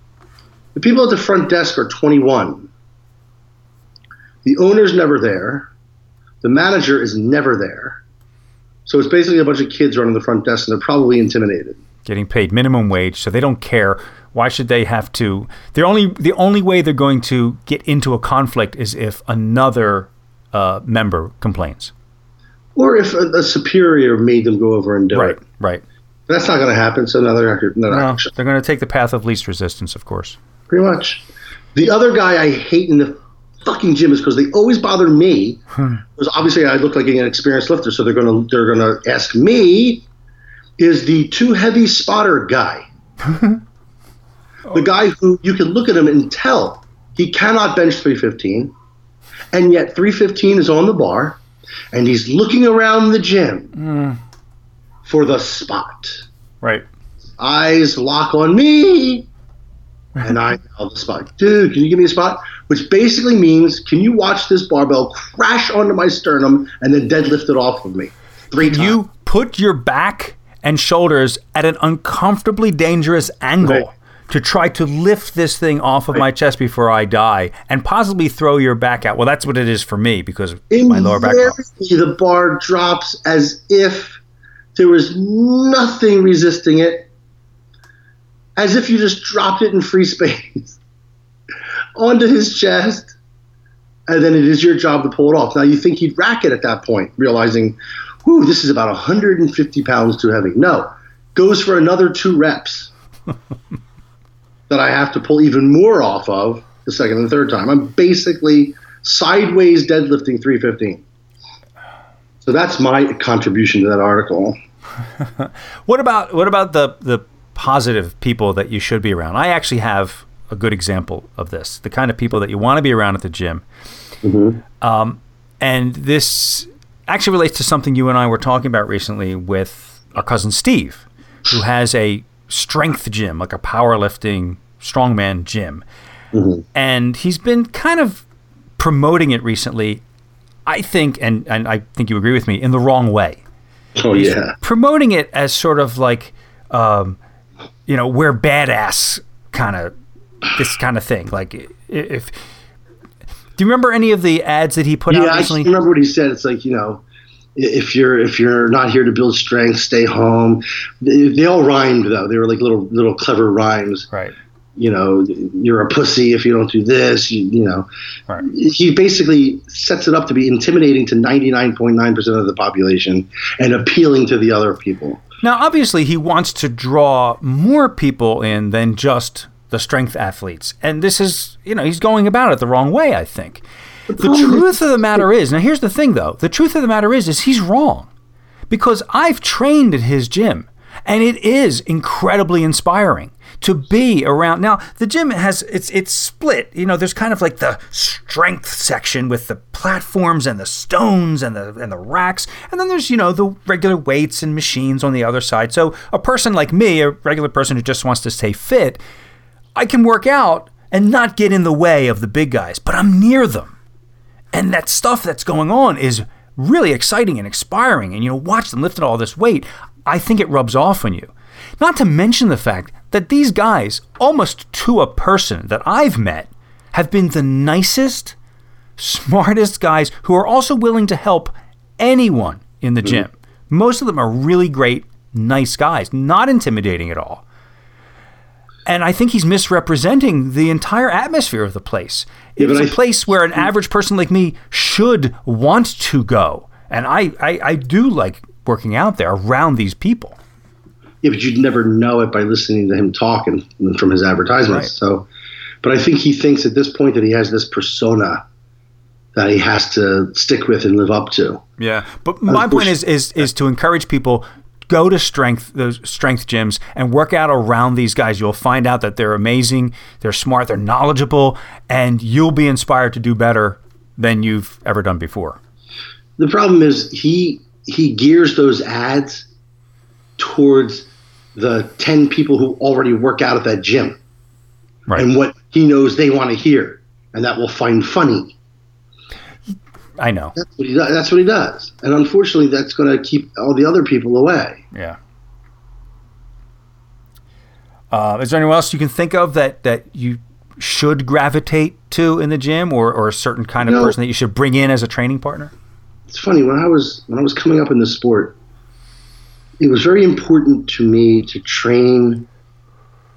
[SPEAKER 2] The people at the front desk are 21. The owner's never there. The manager is never there. So it's basically a bunch of kids running the front desk, and they're probably intimidated.
[SPEAKER 1] getting paid minimum wage, so they don't care. Why should they have to? The only the only way they're going to get into a conflict is if another uh, member complains.
[SPEAKER 2] Or if a, a superior made them go over and do
[SPEAKER 1] Right,
[SPEAKER 2] it.
[SPEAKER 1] right. Right.
[SPEAKER 2] That's not going to happen. So now they're not, they're
[SPEAKER 1] No, they're going to take the path of least resistance, of course.
[SPEAKER 2] Pretty much. The other guy I hate in the fucking gym is because they always bother me. Because obviously I look like an experienced lifter, so they're gonna they're gonna ask me. Is the too heavy spotter guy? the guy who you can look at him and tell he cannot bench 315, and yet 315 is on the bar, and he's looking around the gym hmm. for the spot
[SPEAKER 1] Right.
[SPEAKER 2] eyes lock on me. And I tell the spot, dude, can you give me a spot? Which basically means can you watch this barbell crash onto my sternum and then deadlift it off of me three times?
[SPEAKER 1] You put your back and shoulders at an uncomfortably dangerous angle.
[SPEAKER 2] Right.
[SPEAKER 1] To try to lift this thing off of my chest before I die and possibly throw your back out. Well, that's what it is for me because of my lower back.
[SPEAKER 2] the bar drops as if there was nothing resisting it, as if you just dropped it in free space onto his chest, and then it is your job to pull it off. Now you think he'd rack it at that point, realizing, "Whoo, this is about 150 pounds too heavy." No, goes for another two reps that I have to pull even more off of the second and third time. I'm basically sideways deadlifting 315. So that's my contribution to that article.
[SPEAKER 1] What about what about the the positive people that you should be around? I actually have a good example of this. The kind of people that you want to be around at the gym. Um, and this actually relates to something you and I were talking about recently with our cousin Steve, who has a strength gym, like a powerlifting strongman gym. And he's been kind of promoting it recently, I think, and, and I think you agree with me, in the wrong way.
[SPEAKER 2] Oh yeah.
[SPEAKER 1] promoting it as sort of like, um, you know, we're badass kind of this kind of thing. Like, if do you remember any of the ads that he put
[SPEAKER 2] Yeah,
[SPEAKER 1] out
[SPEAKER 2] I
[SPEAKER 1] recently?
[SPEAKER 2] remember what he said. It's like you know, if you're if you're not here to build strength, stay home. They, they all rhymed though. They were like little little clever rhymes.
[SPEAKER 1] Right.
[SPEAKER 2] You know, you're a pussy if you don't do this. You, you know,
[SPEAKER 1] Right.
[SPEAKER 2] he basically sets it up to be intimidating to 99.9% of the population and appealing to the other people.
[SPEAKER 1] Now, obviously, he wants to draw more people in than just the strength athletes. And this is, you know, he's going about it the wrong way, I think. The truth of the matter is, now here's the thing though. The truth of the matter is is he's wrong. Because I've trained at his gym and it is incredibly inspiring to be around. Now, the gym has it's it's split. You know, there's kind of like the strength section with the platforms and the stones and the and the racks, and then there's, you know, the regular weights and machines on the other side. So, a person like me, a regular person who just wants to stay fit, I can work out and not get in the way of the big guys, but I'm near them. And that stuff that's going on is really exciting and inspiring. And you know, watch them lifting all this weight. I think it rubs off on you. Not to mention the fact that these guys, almost to a person that I've met, have been the nicest, smartest guys who are also willing to help anyone in the gym. Most of them are really great, nice guys, not intimidating at all. And I think he's misrepresenting the entire atmosphere of the place.
[SPEAKER 2] Yeah,
[SPEAKER 1] it's
[SPEAKER 2] but
[SPEAKER 1] a
[SPEAKER 2] I-
[SPEAKER 1] place where an average person like me should want to go. And I, I, I do like working out there around these people.
[SPEAKER 2] Yeah, but you'd never know it by listening to him talk and, and from his advertisements.
[SPEAKER 1] Right.
[SPEAKER 2] So, but I think he thinks at this point that he has this persona that he has to stick with and live up to.
[SPEAKER 1] Yeah. But my point is, is is to encourage people go to strength those strength gyms and work out around these guys. You'll find out that they're amazing, they're smart, they're knowledgeable, and you'll be inspired to do better than you've ever done before.
[SPEAKER 2] The problem is he he gears those ads towards the 10 people who already work out at that gym
[SPEAKER 1] Right.
[SPEAKER 2] and what he knows they want to hear and that will find funny.
[SPEAKER 1] I know.
[SPEAKER 2] That's what he does. That's what he does. And unfortunately that's going to keep all the other people away.
[SPEAKER 1] Yeah. Uh, is there anyone else you can think of that, that you should gravitate to in the gym or, or a certain kind of
[SPEAKER 2] No.
[SPEAKER 1] person that you should bring in as a training partner?
[SPEAKER 2] it's funny when I was when I was coming up in the sport, it was very important to me to train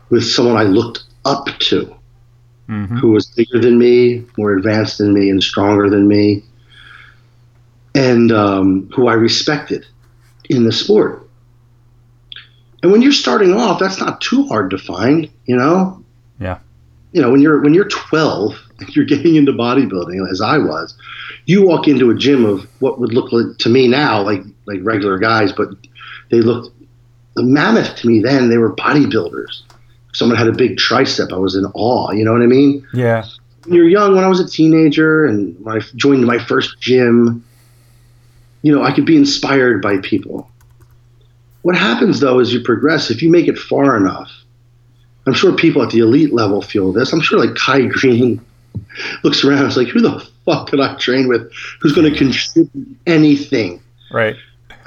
[SPEAKER 2] with someone I looked up to, who was bigger than me, more advanced than me, and stronger than me, and um, who I respected in the sport. And when you're starting off, that's not too hard to find, you know
[SPEAKER 1] Yeah.
[SPEAKER 2] you know when you're when you're 12 and you're getting into bodybuilding as I was you walk into a gym of what would look like to me now like like regular guys but they looked the mammoth to me then they were bodybuilders someone had a big tricep I was in awe you know what I mean
[SPEAKER 1] Yeah.
[SPEAKER 2] when you're young when I was a teenager and when I joined my first gym you know I could be inspired by people what happens though as you progress if you make it far enough I'm sure people at the elite level feel this. I'm sure like Kai Greene looks around, is like, who the fuck could I train with? Who's going to contribute anything?
[SPEAKER 1] Right.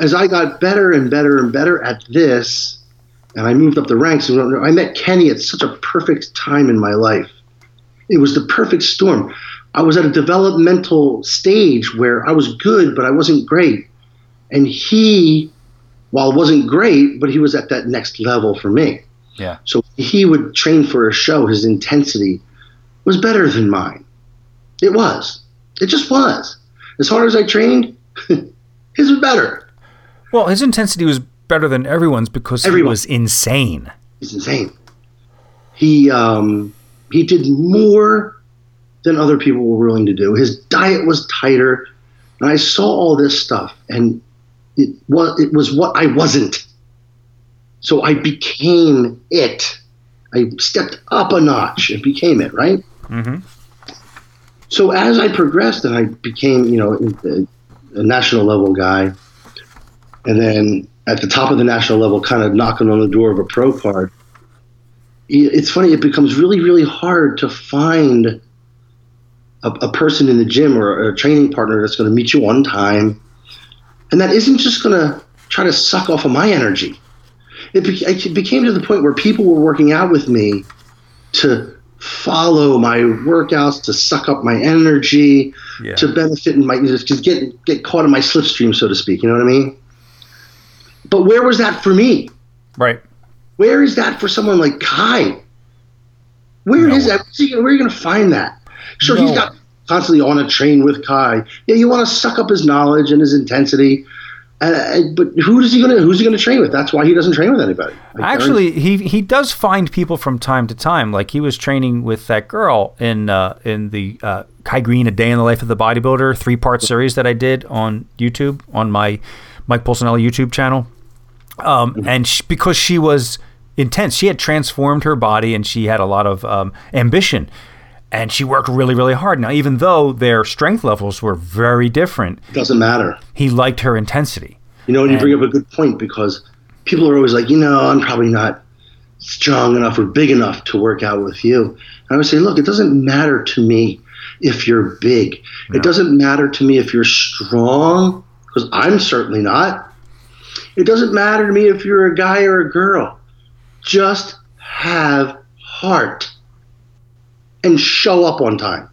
[SPEAKER 2] As I got better and better and better at this, and I moved up the ranks, and I met Kenny at such a perfect time in my life. It was the perfect storm. I was at a developmental stage where I was good, but I wasn't great. And he, while wasn't great, but he was at that next level for me.
[SPEAKER 1] Yeah.
[SPEAKER 2] So he would train for a show. His intensity was better than mine. It was. It just was. As hard as I trained, his was better.
[SPEAKER 1] Well, his intensity was better than everyone's because
[SPEAKER 2] Everyone.
[SPEAKER 1] he was insane.
[SPEAKER 2] He's insane. He um, he did more than other people were willing to do. His diet was tighter, and I saw all this stuff, and it was it was what I wasn't. So I became it. I stepped up a notch and became it. Right.
[SPEAKER 1] Mm-hmm.
[SPEAKER 2] So as I progressed and I became, you know, a, a national level guy, and then at the top of the national level, kind of knocking on the door of a pro card, it's funny. It becomes really, really hard to find a, a person in the gym or a training partner that's going to meet you on time, and that isn't just going to try to suck off of my energy. It, be, it became to the point where people were working out with me to follow my workouts, to suck up my energy,
[SPEAKER 1] Yeah.
[SPEAKER 2] to benefit in my just get get caught in my slipstream, so to speak. You know what I mean? But where was that for me?
[SPEAKER 1] Right.
[SPEAKER 2] Where is that for someone like Kai? Where is
[SPEAKER 1] No.
[SPEAKER 2] that? He gonna- Where are you going to find that? Sure, he's
[SPEAKER 1] No.
[SPEAKER 2] got constantly on a train with Kai. Yeah, you want to suck up his knowledge and his intensity. Uh, but who is he going to? Who's he going to train with? That's why he doesn't train with anybody. Like,
[SPEAKER 1] Actually, he he does find people from time to time. Like he was training with that girl in uh, in the uh, Kai Greene: A Day in the Life of the Bodybuilder three part series that I did on YouTube on my Mike Pulcinella YouTube channel. Um, and sh because she was intense, she had transformed her body and she had a lot of um, ambition. And she worked really, really hard. Now, even though their strength levels were very different,
[SPEAKER 2] doesn't matter.
[SPEAKER 1] he liked her intensity.
[SPEAKER 2] You know, and you bring up a good point because people are always like, you know, I'm probably not strong enough or big enough to work out with you. And I would say, look, it doesn't matter to me if you're big. It doesn't matter to me if you're strong, because I'm certainly not. It doesn't matter to me if you're a guy or a girl. Just have heart and show up on time.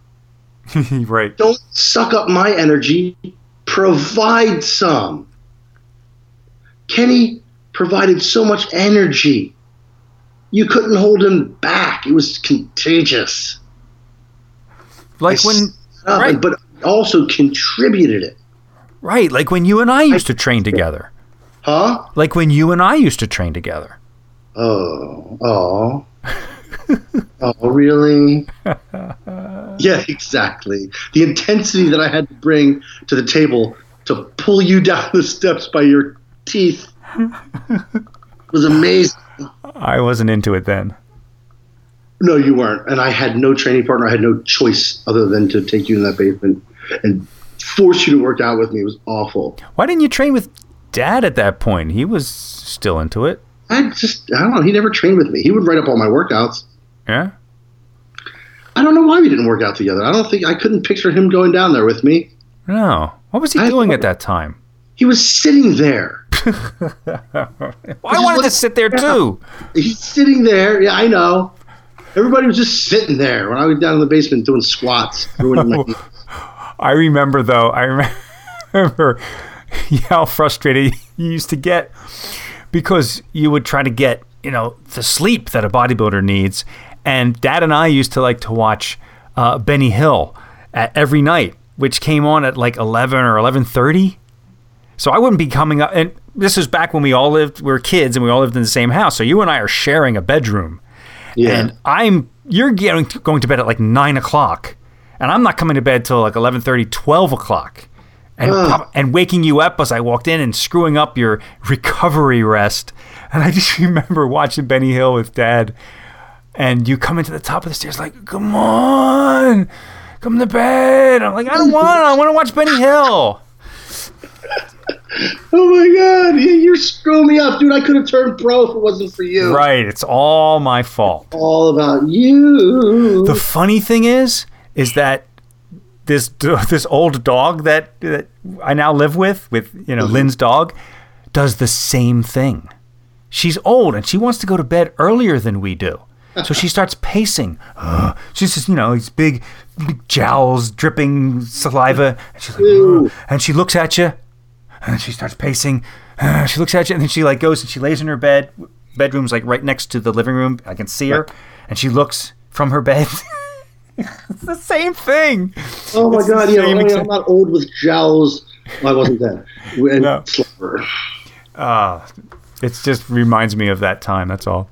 [SPEAKER 1] right.
[SPEAKER 2] Don't suck up my energy. Provide some. Kenny provided so much energy. You couldn't hold him back. It was contagious.
[SPEAKER 1] Like
[SPEAKER 2] I
[SPEAKER 1] when, right.
[SPEAKER 2] but also contributed it.
[SPEAKER 1] right, like when you and I used to train together.
[SPEAKER 2] Huh?
[SPEAKER 1] Like when you and I used to train together.
[SPEAKER 2] Oh, oh. oh, really? yeah, exactly. The intensity that I had to bring to the table to pull you down the steps by your teeth was amazing.
[SPEAKER 1] I wasn't into it then.
[SPEAKER 2] No, you weren't. And I had no training partner. I had no choice other than to take you in that basement and force you to work out with me. It was awful.
[SPEAKER 1] Why didn't you train with Dad at that point? He was still into it.
[SPEAKER 2] I just, I don't know. He never trained with me. He would write up all my workouts.
[SPEAKER 1] Yeah.
[SPEAKER 2] I don't know why we didn't work out together. I don't think, I couldn't picture him going down there with me.
[SPEAKER 1] No. What was he
[SPEAKER 2] I
[SPEAKER 1] doing at that time?
[SPEAKER 2] He was sitting there.
[SPEAKER 1] I wanted to sit there too.
[SPEAKER 2] He's sitting there. Yeah, I know. Everybody was just sitting there when I was down in the basement doing squats. ruining my knee.
[SPEAKER 1] I remember though. I remember how frustrated you used to get because you would try to get you know the sleep that a bodybuilder needs, and Dad and I used to like to watch uh, Benny Hill at every night, which came on at like eleven or eleven thirty. So I wouldn't be coming up, and this is back when we all lived, we were kids, and we all lived in the same house. So you and I are sharing a bedroom
[SPEAKER 2] Yeah.
[SPEAKER 1] and I'm you're getting going to bed at like nine o'clock, and I'm not coming to bed till like 11:30, 12 o'clock, and prob- and waking you up as I walked in and screwing up your recovery rest. And I just remember watching Benny Hill with Dad, and you come into the top of the stairs like, "Come on, come to bed." I'm like, "I don't want. I want to watch Benny Hill."
[SPEAKER 2] oh my God. You- You're screwing me up, dude. I could have turned pro if it wasn't for you.
[SPEAKER 1] Right, it's all my fault.
[SPEAKER 2] All about you.
[SPEAKER 1] The funny thing is, is that this this old dog that, that I now live with, with you know mm-hmm. Lynn's dog, does the same thing. She's old and she wants to go to bed earlier than we do. So she starts pacing. Uh, she's just, you know, these big, big jowls dripping saliva. And she's like, and she looks at you, and she starts pacing. Uh, she looks at you, and then she like goes and she lays in her bed. Bedroom's like right next to the living room. I can see her, and she looks from her bed. it's the same thing.
[SPEAKER 2] Oh my
[SPEAKER 1] It's
[SPEAKER 2] god, yeah, I mean, I'm not old with jowls. Well, I wasn't then. And
[SPEAKER 1] No.
[SPEAKER 2] slobber.
[SPEAKER 1] Ah, it just reminds me of that time. That's all.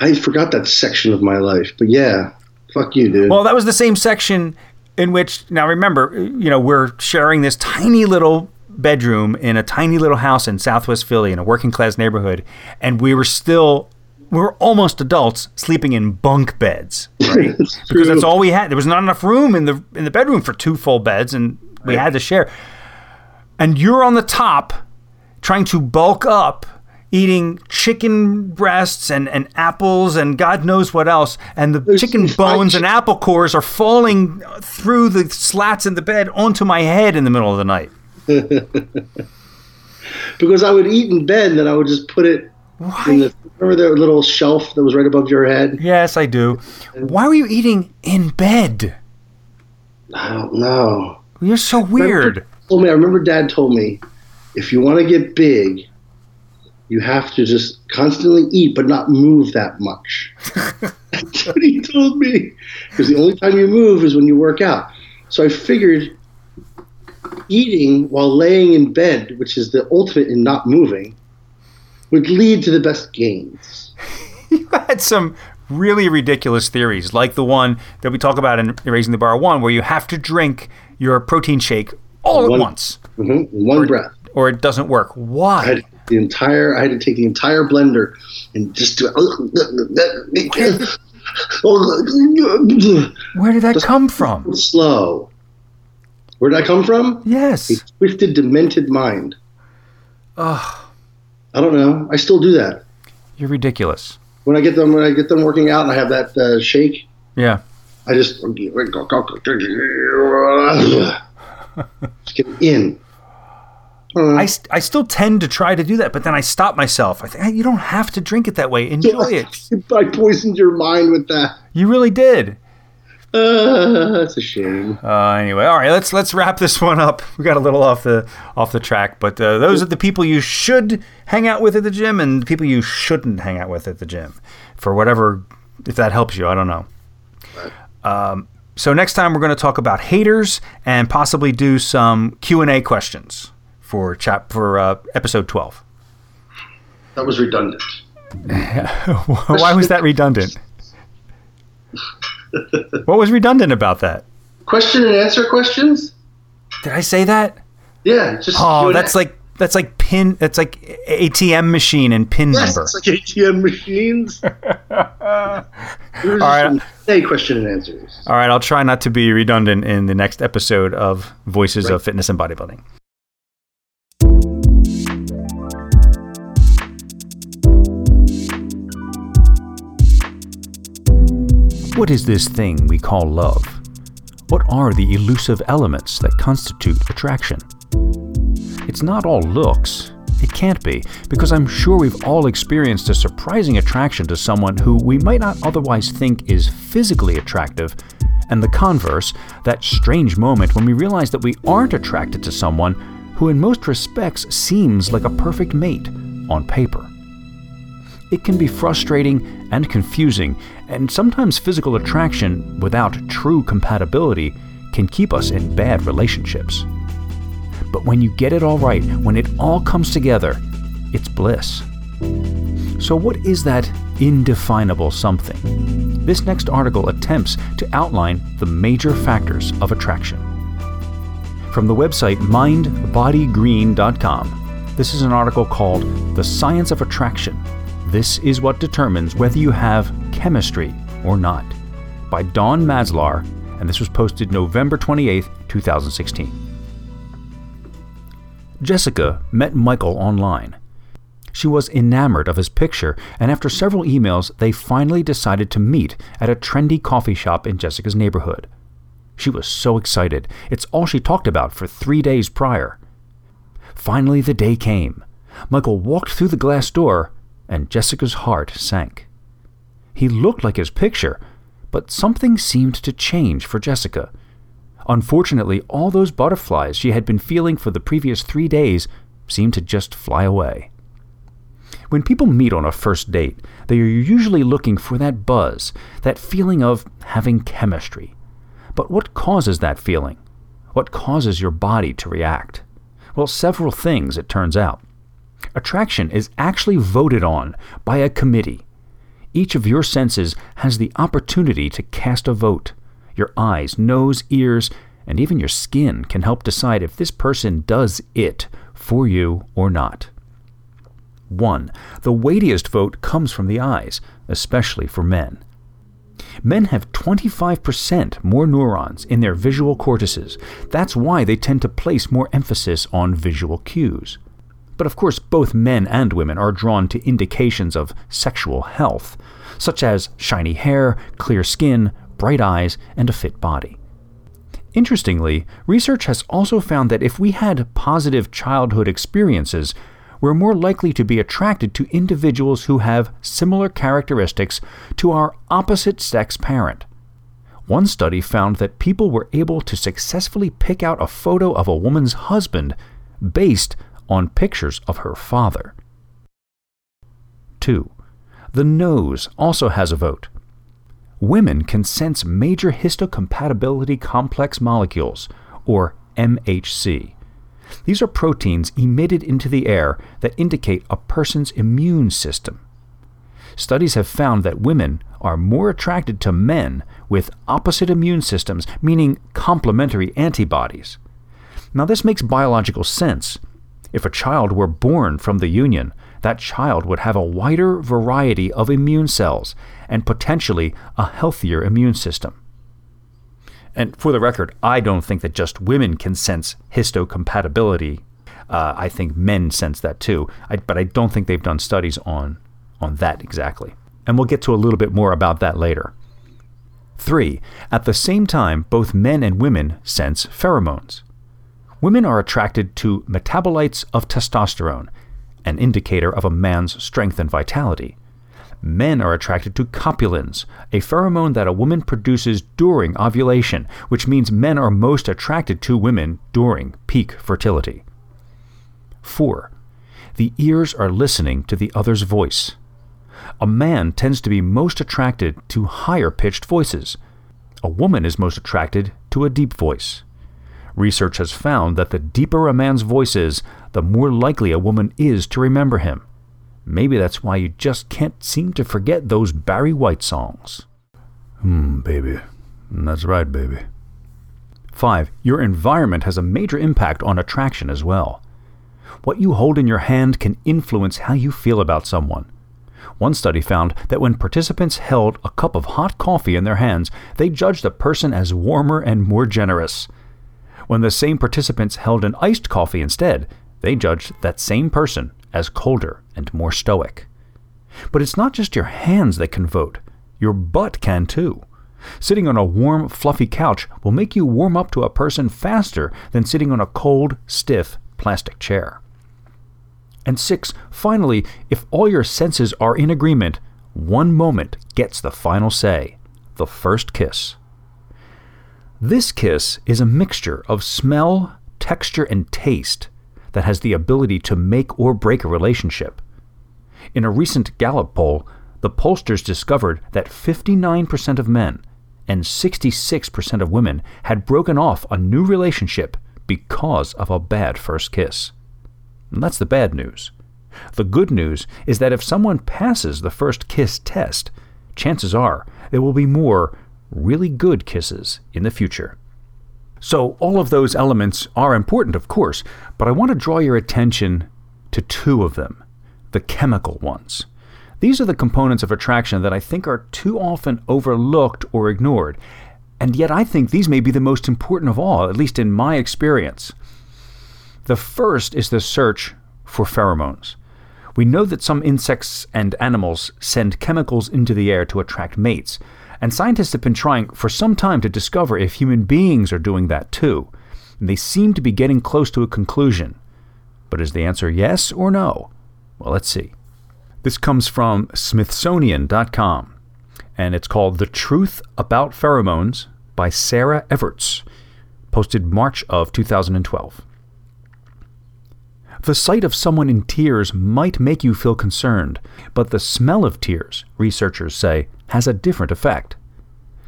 [SPEAKER 2] I forgot that section of my life, but yeah, fuck you, dude.
[SPEAKER 1] Well, that was the same section in which now remember, you know, we're sharing this tiny little bedroom in a tiny little house in Southwest Philly in a working class neighborhood, and we were still we were almost adults sleeping in bunk beds, right?
[SPEAKER 2] It's
[SPEAKER 1] because that's all we had. There was not enough room in the in the bedroom for two full beds, and we had to share. And you're on the top, trying to bulk up, eating chicken breasts and, and apples and God knows what else. And the chicken
[SPEAKER 2] fried
[SPEAKER 1] bones and apple cores are falling through the slats in the bed onto my head in the middle of the night.
[SPEAKER 2] because I would eat in bed, and then I would just put it in the remember the little shelf that was right above your head.
[SPEAKER 1] Yes, I do. Why were you eating in bed?
[SPEAKER 2] I don't know.
[SPEAKER 1] You're so weird.
[SPEAKER 2] Told me. I remember Dad told me, if you want to get big, you have to just constantly eat, but not move that much. That's what he told me. Because the only time you move is when you work out. So I figured eating while laying in bed, which is the ultimate in not moving, would lead to the best gains.
[SPEAKER 1] You had some really ridiculous theories, like the one that we talk about in Raising the Bar 1, where you have to drink your protein shake all at
[SPEAKER 2] One-
[SPEAKER 1] once,
[SPEAKER 2] hmm In one breath.
[SPEAKER 1] or it doesn't work. Why?
[SPEAKER 2] The entire. I had to take the entire blender and just do. It.
[SPEAKER 1] Where did that come from?
[SPEAKER 2] slow. Where did I come from?
[SPEAKER 1] Yes.
[SPEAKER 2] A twisted, demented mind.
[SPEAKER 1] Ugh,
[SPEAKER 2] I don't know. I still do that
[SPEAKER 1] you're ridiculous.
[SPEAKER 2] when I get them. When I get them working out and I have that uh, shake,
[SPEAKER 1] Yeah.
[SPEAKER 2] I just just get in. I.
[SPEAKER 1] I, I still tend to try to do that, but then I stop myself. I think "Hey, you don't have to drink it that way. Enjoy it.
[SPEAKER 2] I poisoned your mind with that.
[SPEAKER 1] You really did.
[SPEAKER 2] Uh, that's a shame.
[SPEAKER 1] Uh, anyway, all right, let's let's wrap this one up. We got a little off the off the track, but uh, those are the people you should hang out with at the gym, and the people you shouldn't hang out with at the gym, for whatever if that helps you. I don't know. Um, so next time we're going to talk about haters and possibly do some Q and A questions for chap for uh, episode twelve.
[SPEAKER 2] That was redundant.
[SPEAKER 1] Why was that redundant? what was redundant about that?
[SPEAKER 2] Question and answer questions?
[SPEAKER 1] Did I say that?
[SPEAKER 2] Yeah, just
[SPEAKER 1] Oh, that's like that's like pin. That's like ATM machine and pin
[SPEAKER 2] yes,
[SPEAKER 1] number.
[SPEAKER 2] it's like ATM machines. All
[SPEAKER 1] right.
[SPEAKER 2] Hey, question and answers.
[SPEAKER 1] All right, I'll try not to be redundant in the next episode of Voices of Fitness and Bodybuilding. What is this thing we call love? What are the elusive elements that constitute attraction? It's not all looks. It can't be, because I'm sure we've all experienced a surprising attraction to someone who we might not otherwise think is physically attractive, and the converse, that strange moment when we realize that we aren't attracted to someone who, in most respects, seems like a perfect mate on paper. It can be frustrating and confusing, and sometimes physical attraction without true compatibility can keep us in bad relationships. But when you get it all right, when it all comes together, it's bliss. So, what is that indefinable something? This next article attempts to outline the major factors of attraction. From the website mindbodygreen.com, this is an article called The Science of Attraction. This is what determines whether you have chemistry or not, by Dawn Maslar, and this was posted November 28, 2016. Jessica met Michael online. She was enamored of his picture, and after several emails, they finally decided to meet at a trendy coffee shop in Jessica's neighborhood. She was so excited. It's all she talked about for three days prior. Finally, the day came. Michael walked through the glass door, and Jessica's heart sank. He looked like his picture, but something seemed to change for Jessica. Unfortunately, all those butterflies she had been feeling for the previous three days seemed to just fly away. When people meet on a first date, they are usually looking for that buzz, that feeling of having chemistry. But what causes that feeling? What causes your body to react? Well, several things, it turns out. Attraction is actually voted on by a committee. Each of your senses has the opportunity to cast a vote. Your eyes, nose, ears, and even your skin can help decide if this person does it for you or not. 1. The weightiest vote comes from the eyes, especially for men. Men have 25% more neurons in their visual cortices. That's why they tend to place more emphasis on visual cues. But of course, both men and women are drawn to indications of sexual health, such as shiny hair, clear skin, bright eyes, and a fit body. Interestingly, research has also found that if we had positive childhood experiences, we're more likely to be attracted to individuals who have similar characteristics to our opposite sex parent. One study found that people were able to successfully pick out a photo of a woman's husband based on pictures of her father. 2. The nose also has a vote. Women can sense major histocompatibility complex molecules, or MHC, these are proteins emitted into the air that indicate a person's immune system. Studies have found that women are more attracted to men with opposite immune systems, meaning complementary antibodies. Now, this makes biological sense. If a child were born from the union, that child would have a wider variety of immune cells and potentially a healthier immune system. And for the record, I don't think that just women can sense histocompatibility. Uh, I think men sense that too, I, but I don't think they've done studies on, on that exactly. And we'll get to a little bit more about that later. 3. At the same time, both men and women sense pheromones. Women are attracted to metabolites of testosterone, an indicator of a man's strength and vitality men are attracted to copulins, a pheromone that a woman produces during ovulation, which means men are most attracted to women during peak fertility. 4. The ears are listening to the other's voice. A man tends to be most attracted to higher pitched voices. A woman is most attracted to a deep voice. Research has found that the deeper a man's voice is, the more likely a woman is to remember him. Maybe that's why you just can't seem to forget those Barry White songs.
[SPEAKER 3] Hmm, baby. That's right, baby.
[SPEAKER 1] 5. Your environment has a major impact on attraction as well. What you hold in your hand can influence how you feel about someone. One study found that when participants held a cup of hot coffee in their hands, they judged the person as warmer and more generous. When the same participants held an iced coffee instead, they judged that same person as colder and more stoic. But it's not just your hands that can vote, your butt can too. Sitting on a warm, fluffy couch will make you warm up to a person faster than sitting on a cold, stiff plastic chair. And six, finally, if all your senses are in agreement, one moment gets the final say the first kiss. This kiss is a mixture of smell, texture, and taste that has the ability to make or break a relationship. In a recent Gallup poll, the pollsters discovered that 59% of men and 66% of women had broken off a new relationship because of a bad first kiss. And that's the bad news. The good news is that if someone passes the first kiss test, chances are there will be more really good kisses in the future. So, all of those elements are important, of course, but I want to draw your attention to two of them the chemical ones. These are the components of attraction that I think are too often overlooked or ignored, and yet I think these may be the most important of all, at least in my experience. The first is the search for pheromones. We know that some insects and animals send chemicals into the air to attract mates, And scientists have been trying for some time to discover if human beings are doing that too. And they seem to be getting close to a conclusion. But is the answer yes or no? Well, let's see. This comes from Smithsonian.com, and it's called The Truth About Pheromones by Sarah Everts, posted March of 2012. The sight of someone in tears might make you feel concerned, but the smell of tears, researchers say, has a different effect.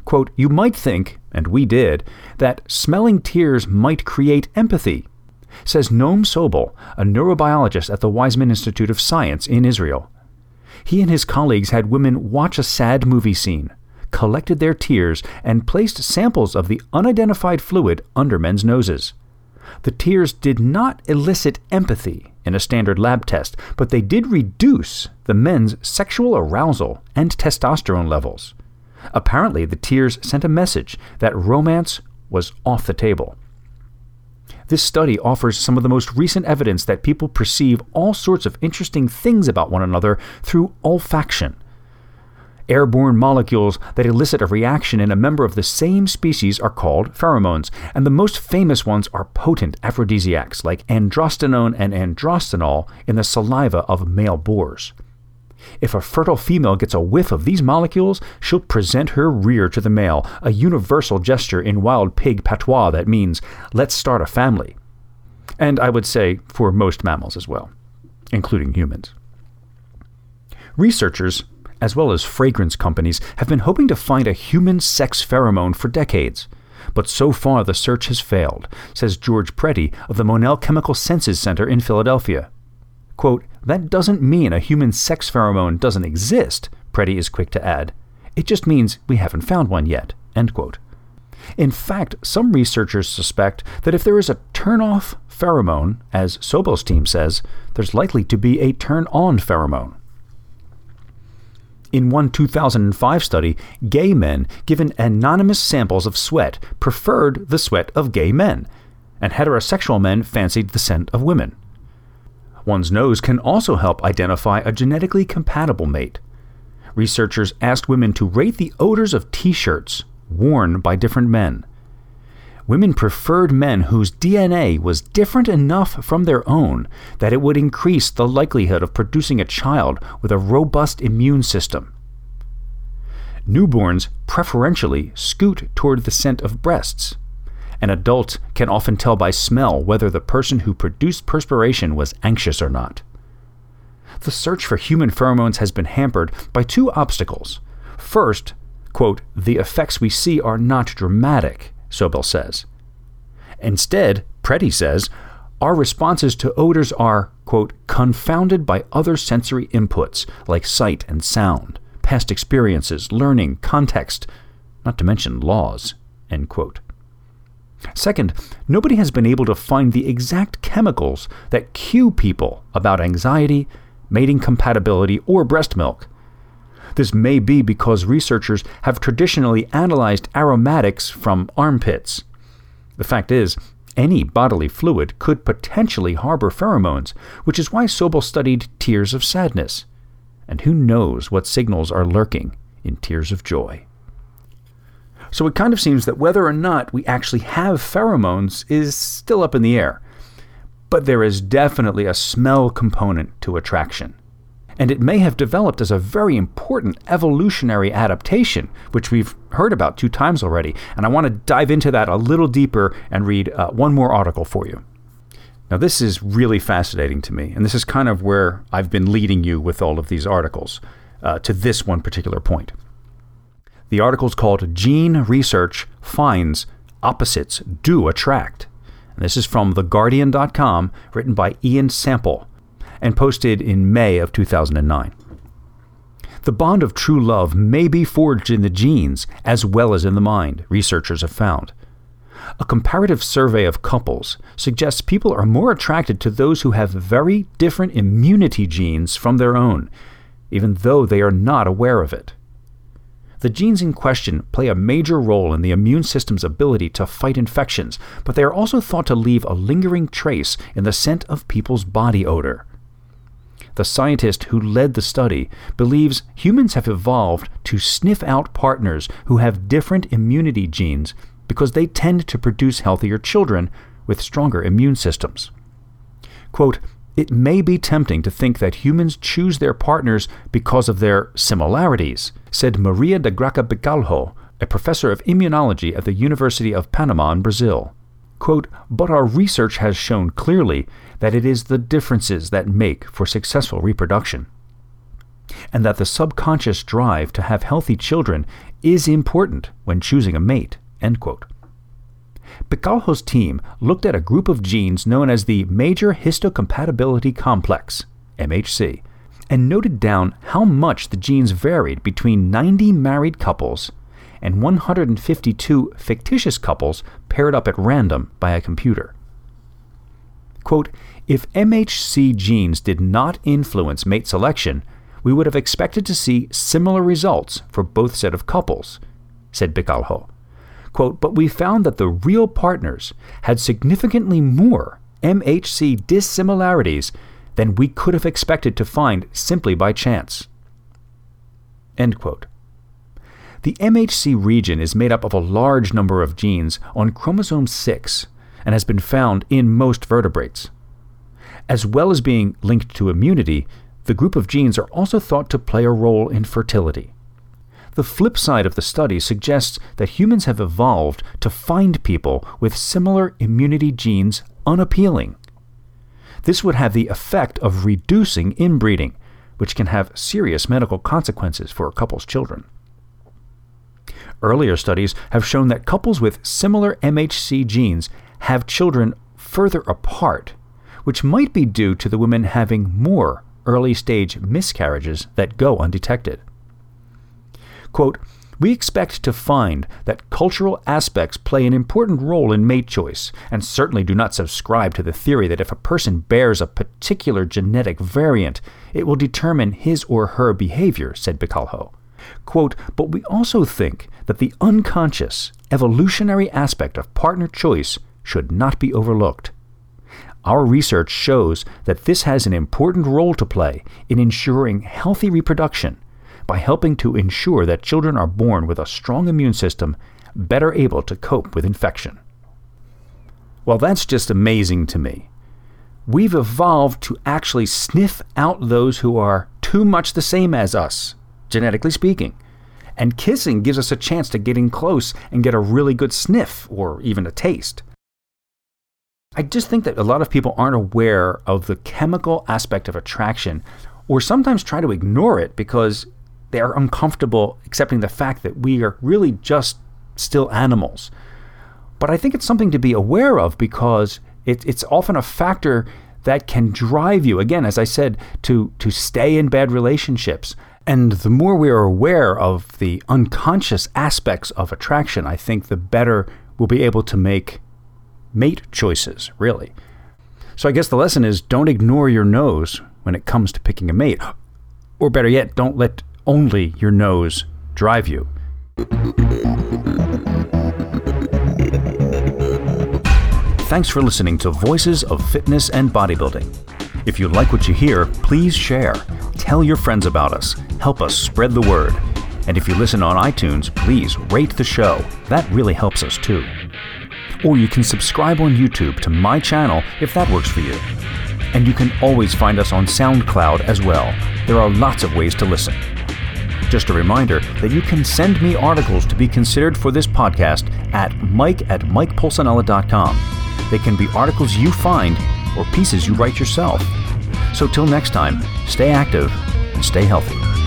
[SPEAKER 1] Quote, you might think, and we did, that smelling tears might create empathy, says Noam Sobel, a neurobiologist at the Weizmann Institute of Science in Israel. He and his colleagues had women watch a sad movie scene, collected their tears, and placed samples of the unidentified fluid under men's noses. The tears did not elicit empathy in a standard lab test, but they did reduce the men's sexual arousal and testosterone levels. Apparently, the tears sent a message that romance was off the table. This study offers some of the most recent evidence that people perceive all sorts of interesting things about one another through olfaction. Airborne molecules that elicit a reaction in a member of the same species are called pheromones, and the most famous ones are potent aphrodisiacs like androstenone and androstenol in the saliva of male boars. If a fertile female gets a whiff of these molecules, she'll present her rear to the male, a universal gesture in wild pig patois that means, let's start a family. And I would say for most mammals as well, including humans. Researchers, as well as fragrance companies, have been hoping to find a human sex pheromone for decades. But so far the search has failed, says George Preti of the Monell Chemical Senses Center in Philadelphia. Quote, that doesn't mean a human sex pheromone doesn't exist, Preti is quick to add. It just means we haven't found one yet. End quote. In fact, some researchers suspect that if there is a turn off pheromone, as Sobel's team says, there's likely to be a turn on pheromone. In one 2005 study, gay men given anonymous samples of sweat preferred the sweat of gay men, and heterosexual men fancied the scent of women. One's nose can also help identify a genetically compatible mate. Researchers asked women to rate the odors of t shirts worn by different men. Women preferred men whose DNA was different enough from their own that it would increase the likelihood of producing a child with a robust immune system. Newborns preferentially scoot toward the scent of breasts. An adult can often tell by smell whether the person who produced perspiration was anxious or not. The search for human pheromones has been hampered by two obstacles. First, quote, the effects we see are not dramatic, Sobel says. Instead, Preti says, our responses to odors are, quote, confounded by other sensory inputs like sight and sound, past experiences, learning, context, not to mention laws, end quote. Second, nobody has been able to find the exact chemicals that cue people about anxiety, mating compatibility, or breast milk. This may be because researchers have traditionally analyzed aromatics from armpits. The fact is, any bodily fluid could potentially harbor pheromones, which is why Sobel studied tears of sadness. And who knows what signals are lurking in tears of joy. So it kind of seems that whether or not we actually have pheromones is still up in the air. But there is definitely a smell component to attraction. And it may have developed as a very important evolutionary adaptation, which we've heard about two times already. And I want to dive into that a little deeper and read uh, one more article for you. Now, this is really fascinating to me, and this is kind of where I've been leading you with all of these articles uh, to this one particular point. The article is called Gene Research Finds Opposites Do Attract. And this is from TheGuardian.com, written by Ian Sample, and posted in May of 2009. The bond of true love may be forged in the genes as well as in the mind, researchers have found. A comparative survey of couples suggests people are more attracted to those who have very different immunity genes from their own, even though they are not aware of it. The genes in question play a major role in the immune system's ability to fight infections, but they are also thought to leave a lingering trace in the scent of people's body odor. The scientist who led the study, believes humans have evolved to sniff out partners who have different immunity genes because they tend to produce healthier children with stronger immune systems. Quote, it may be tempting to think that humans choose their partners because of their similarities, said Maria da Graca Bicalho, a professor of immunology at the University of Paraná in Brazil. Quote, but our research has shown clearly that it is the differences that make for successful reproduction, and that the subconscious drive to have healthy children is important when choosing a mate. End quote. Bicalho's team looked at a group of genes known as the Major Histocompatibility Complex, MHC, and noted down how much the genes varied between 90 married couples and 152 fictitious couples paired up at random by a computer. Quote, if MHC genes did not influence mate selection, we would have expected to see similar results for both set of couples, said Bicalho. Quote, but we found that the real partners had significantly more MHC dissimilarities than we could have expected to find simply by chance. End quote. The MHC region is made up of a large number of genes on chromosome 6 and has been found in most vertebrates. As well as being linked to immunity, the group of genes are also thought to play a role in fertility. The flip side of the study suggests that humans have evolved to find people with similar immunity genes unappealing. This would have the effect of reducing inbreeding, which can have serious medical consequences for a couple's children. Earlier studies have shown that couples with similar MHC genes have children further apart, which might be due to the women having more early stage miscarriages that go undetected. Quote, we expect to find that cultural aspects play an important role in mate choice, and certainly do not subscribe to the theory that if a person bears a particular genetic variant, it will determine his or her behavior, said Bicalho. Quote, but we also think that the unconscious, evolutionary aspect of partner choice should not be overlooked. Our research shows that this has an important role to play in ensuring healthy reproduction by helping to ensure that children are born with a strong immune system better able to cope with infection. Well, that's just amazing to me. We've evolved to actually sniff out those who are too much the same as us, genetically speaking. And kissing gives us a chance to get in close and get a really good sniff or even a taste. I just think that a lot of people aren't aware of the chemical aspect of attraction or sometimes try to ignore it because they are uncomfortable accepting the fact that we are really just still animals. But I think it's something to be aware of because it, it's often a factor that can drive you, again, as I said, to, to stay in bad relationships. And the more we are aware of the unconscious aspects of attraction, I think the better we'll be able to make mate choices, really. So I guess the lesson is don't ignore your nose when it comes to picking a mate. Or better yet, don't let only your nose drive you. Thanks for listening to Voices of Fitness and Bodybuilding. If you like what you hear, please share. Tell your friends about us. Help us spread the word. And if you listen on iTunes, please rate the show. That really helps us too. Or you can subscribe on YouTube to my channel if that works for you. And you can always find us on SoundCloud as well. There are lots of ways to listen. Just a reminder that you can send me articles to be considered for this podcast at mike at mikepulcinella.com. They can be articles you find or pieces you write yourself. So till next time, stay active and stay healthy.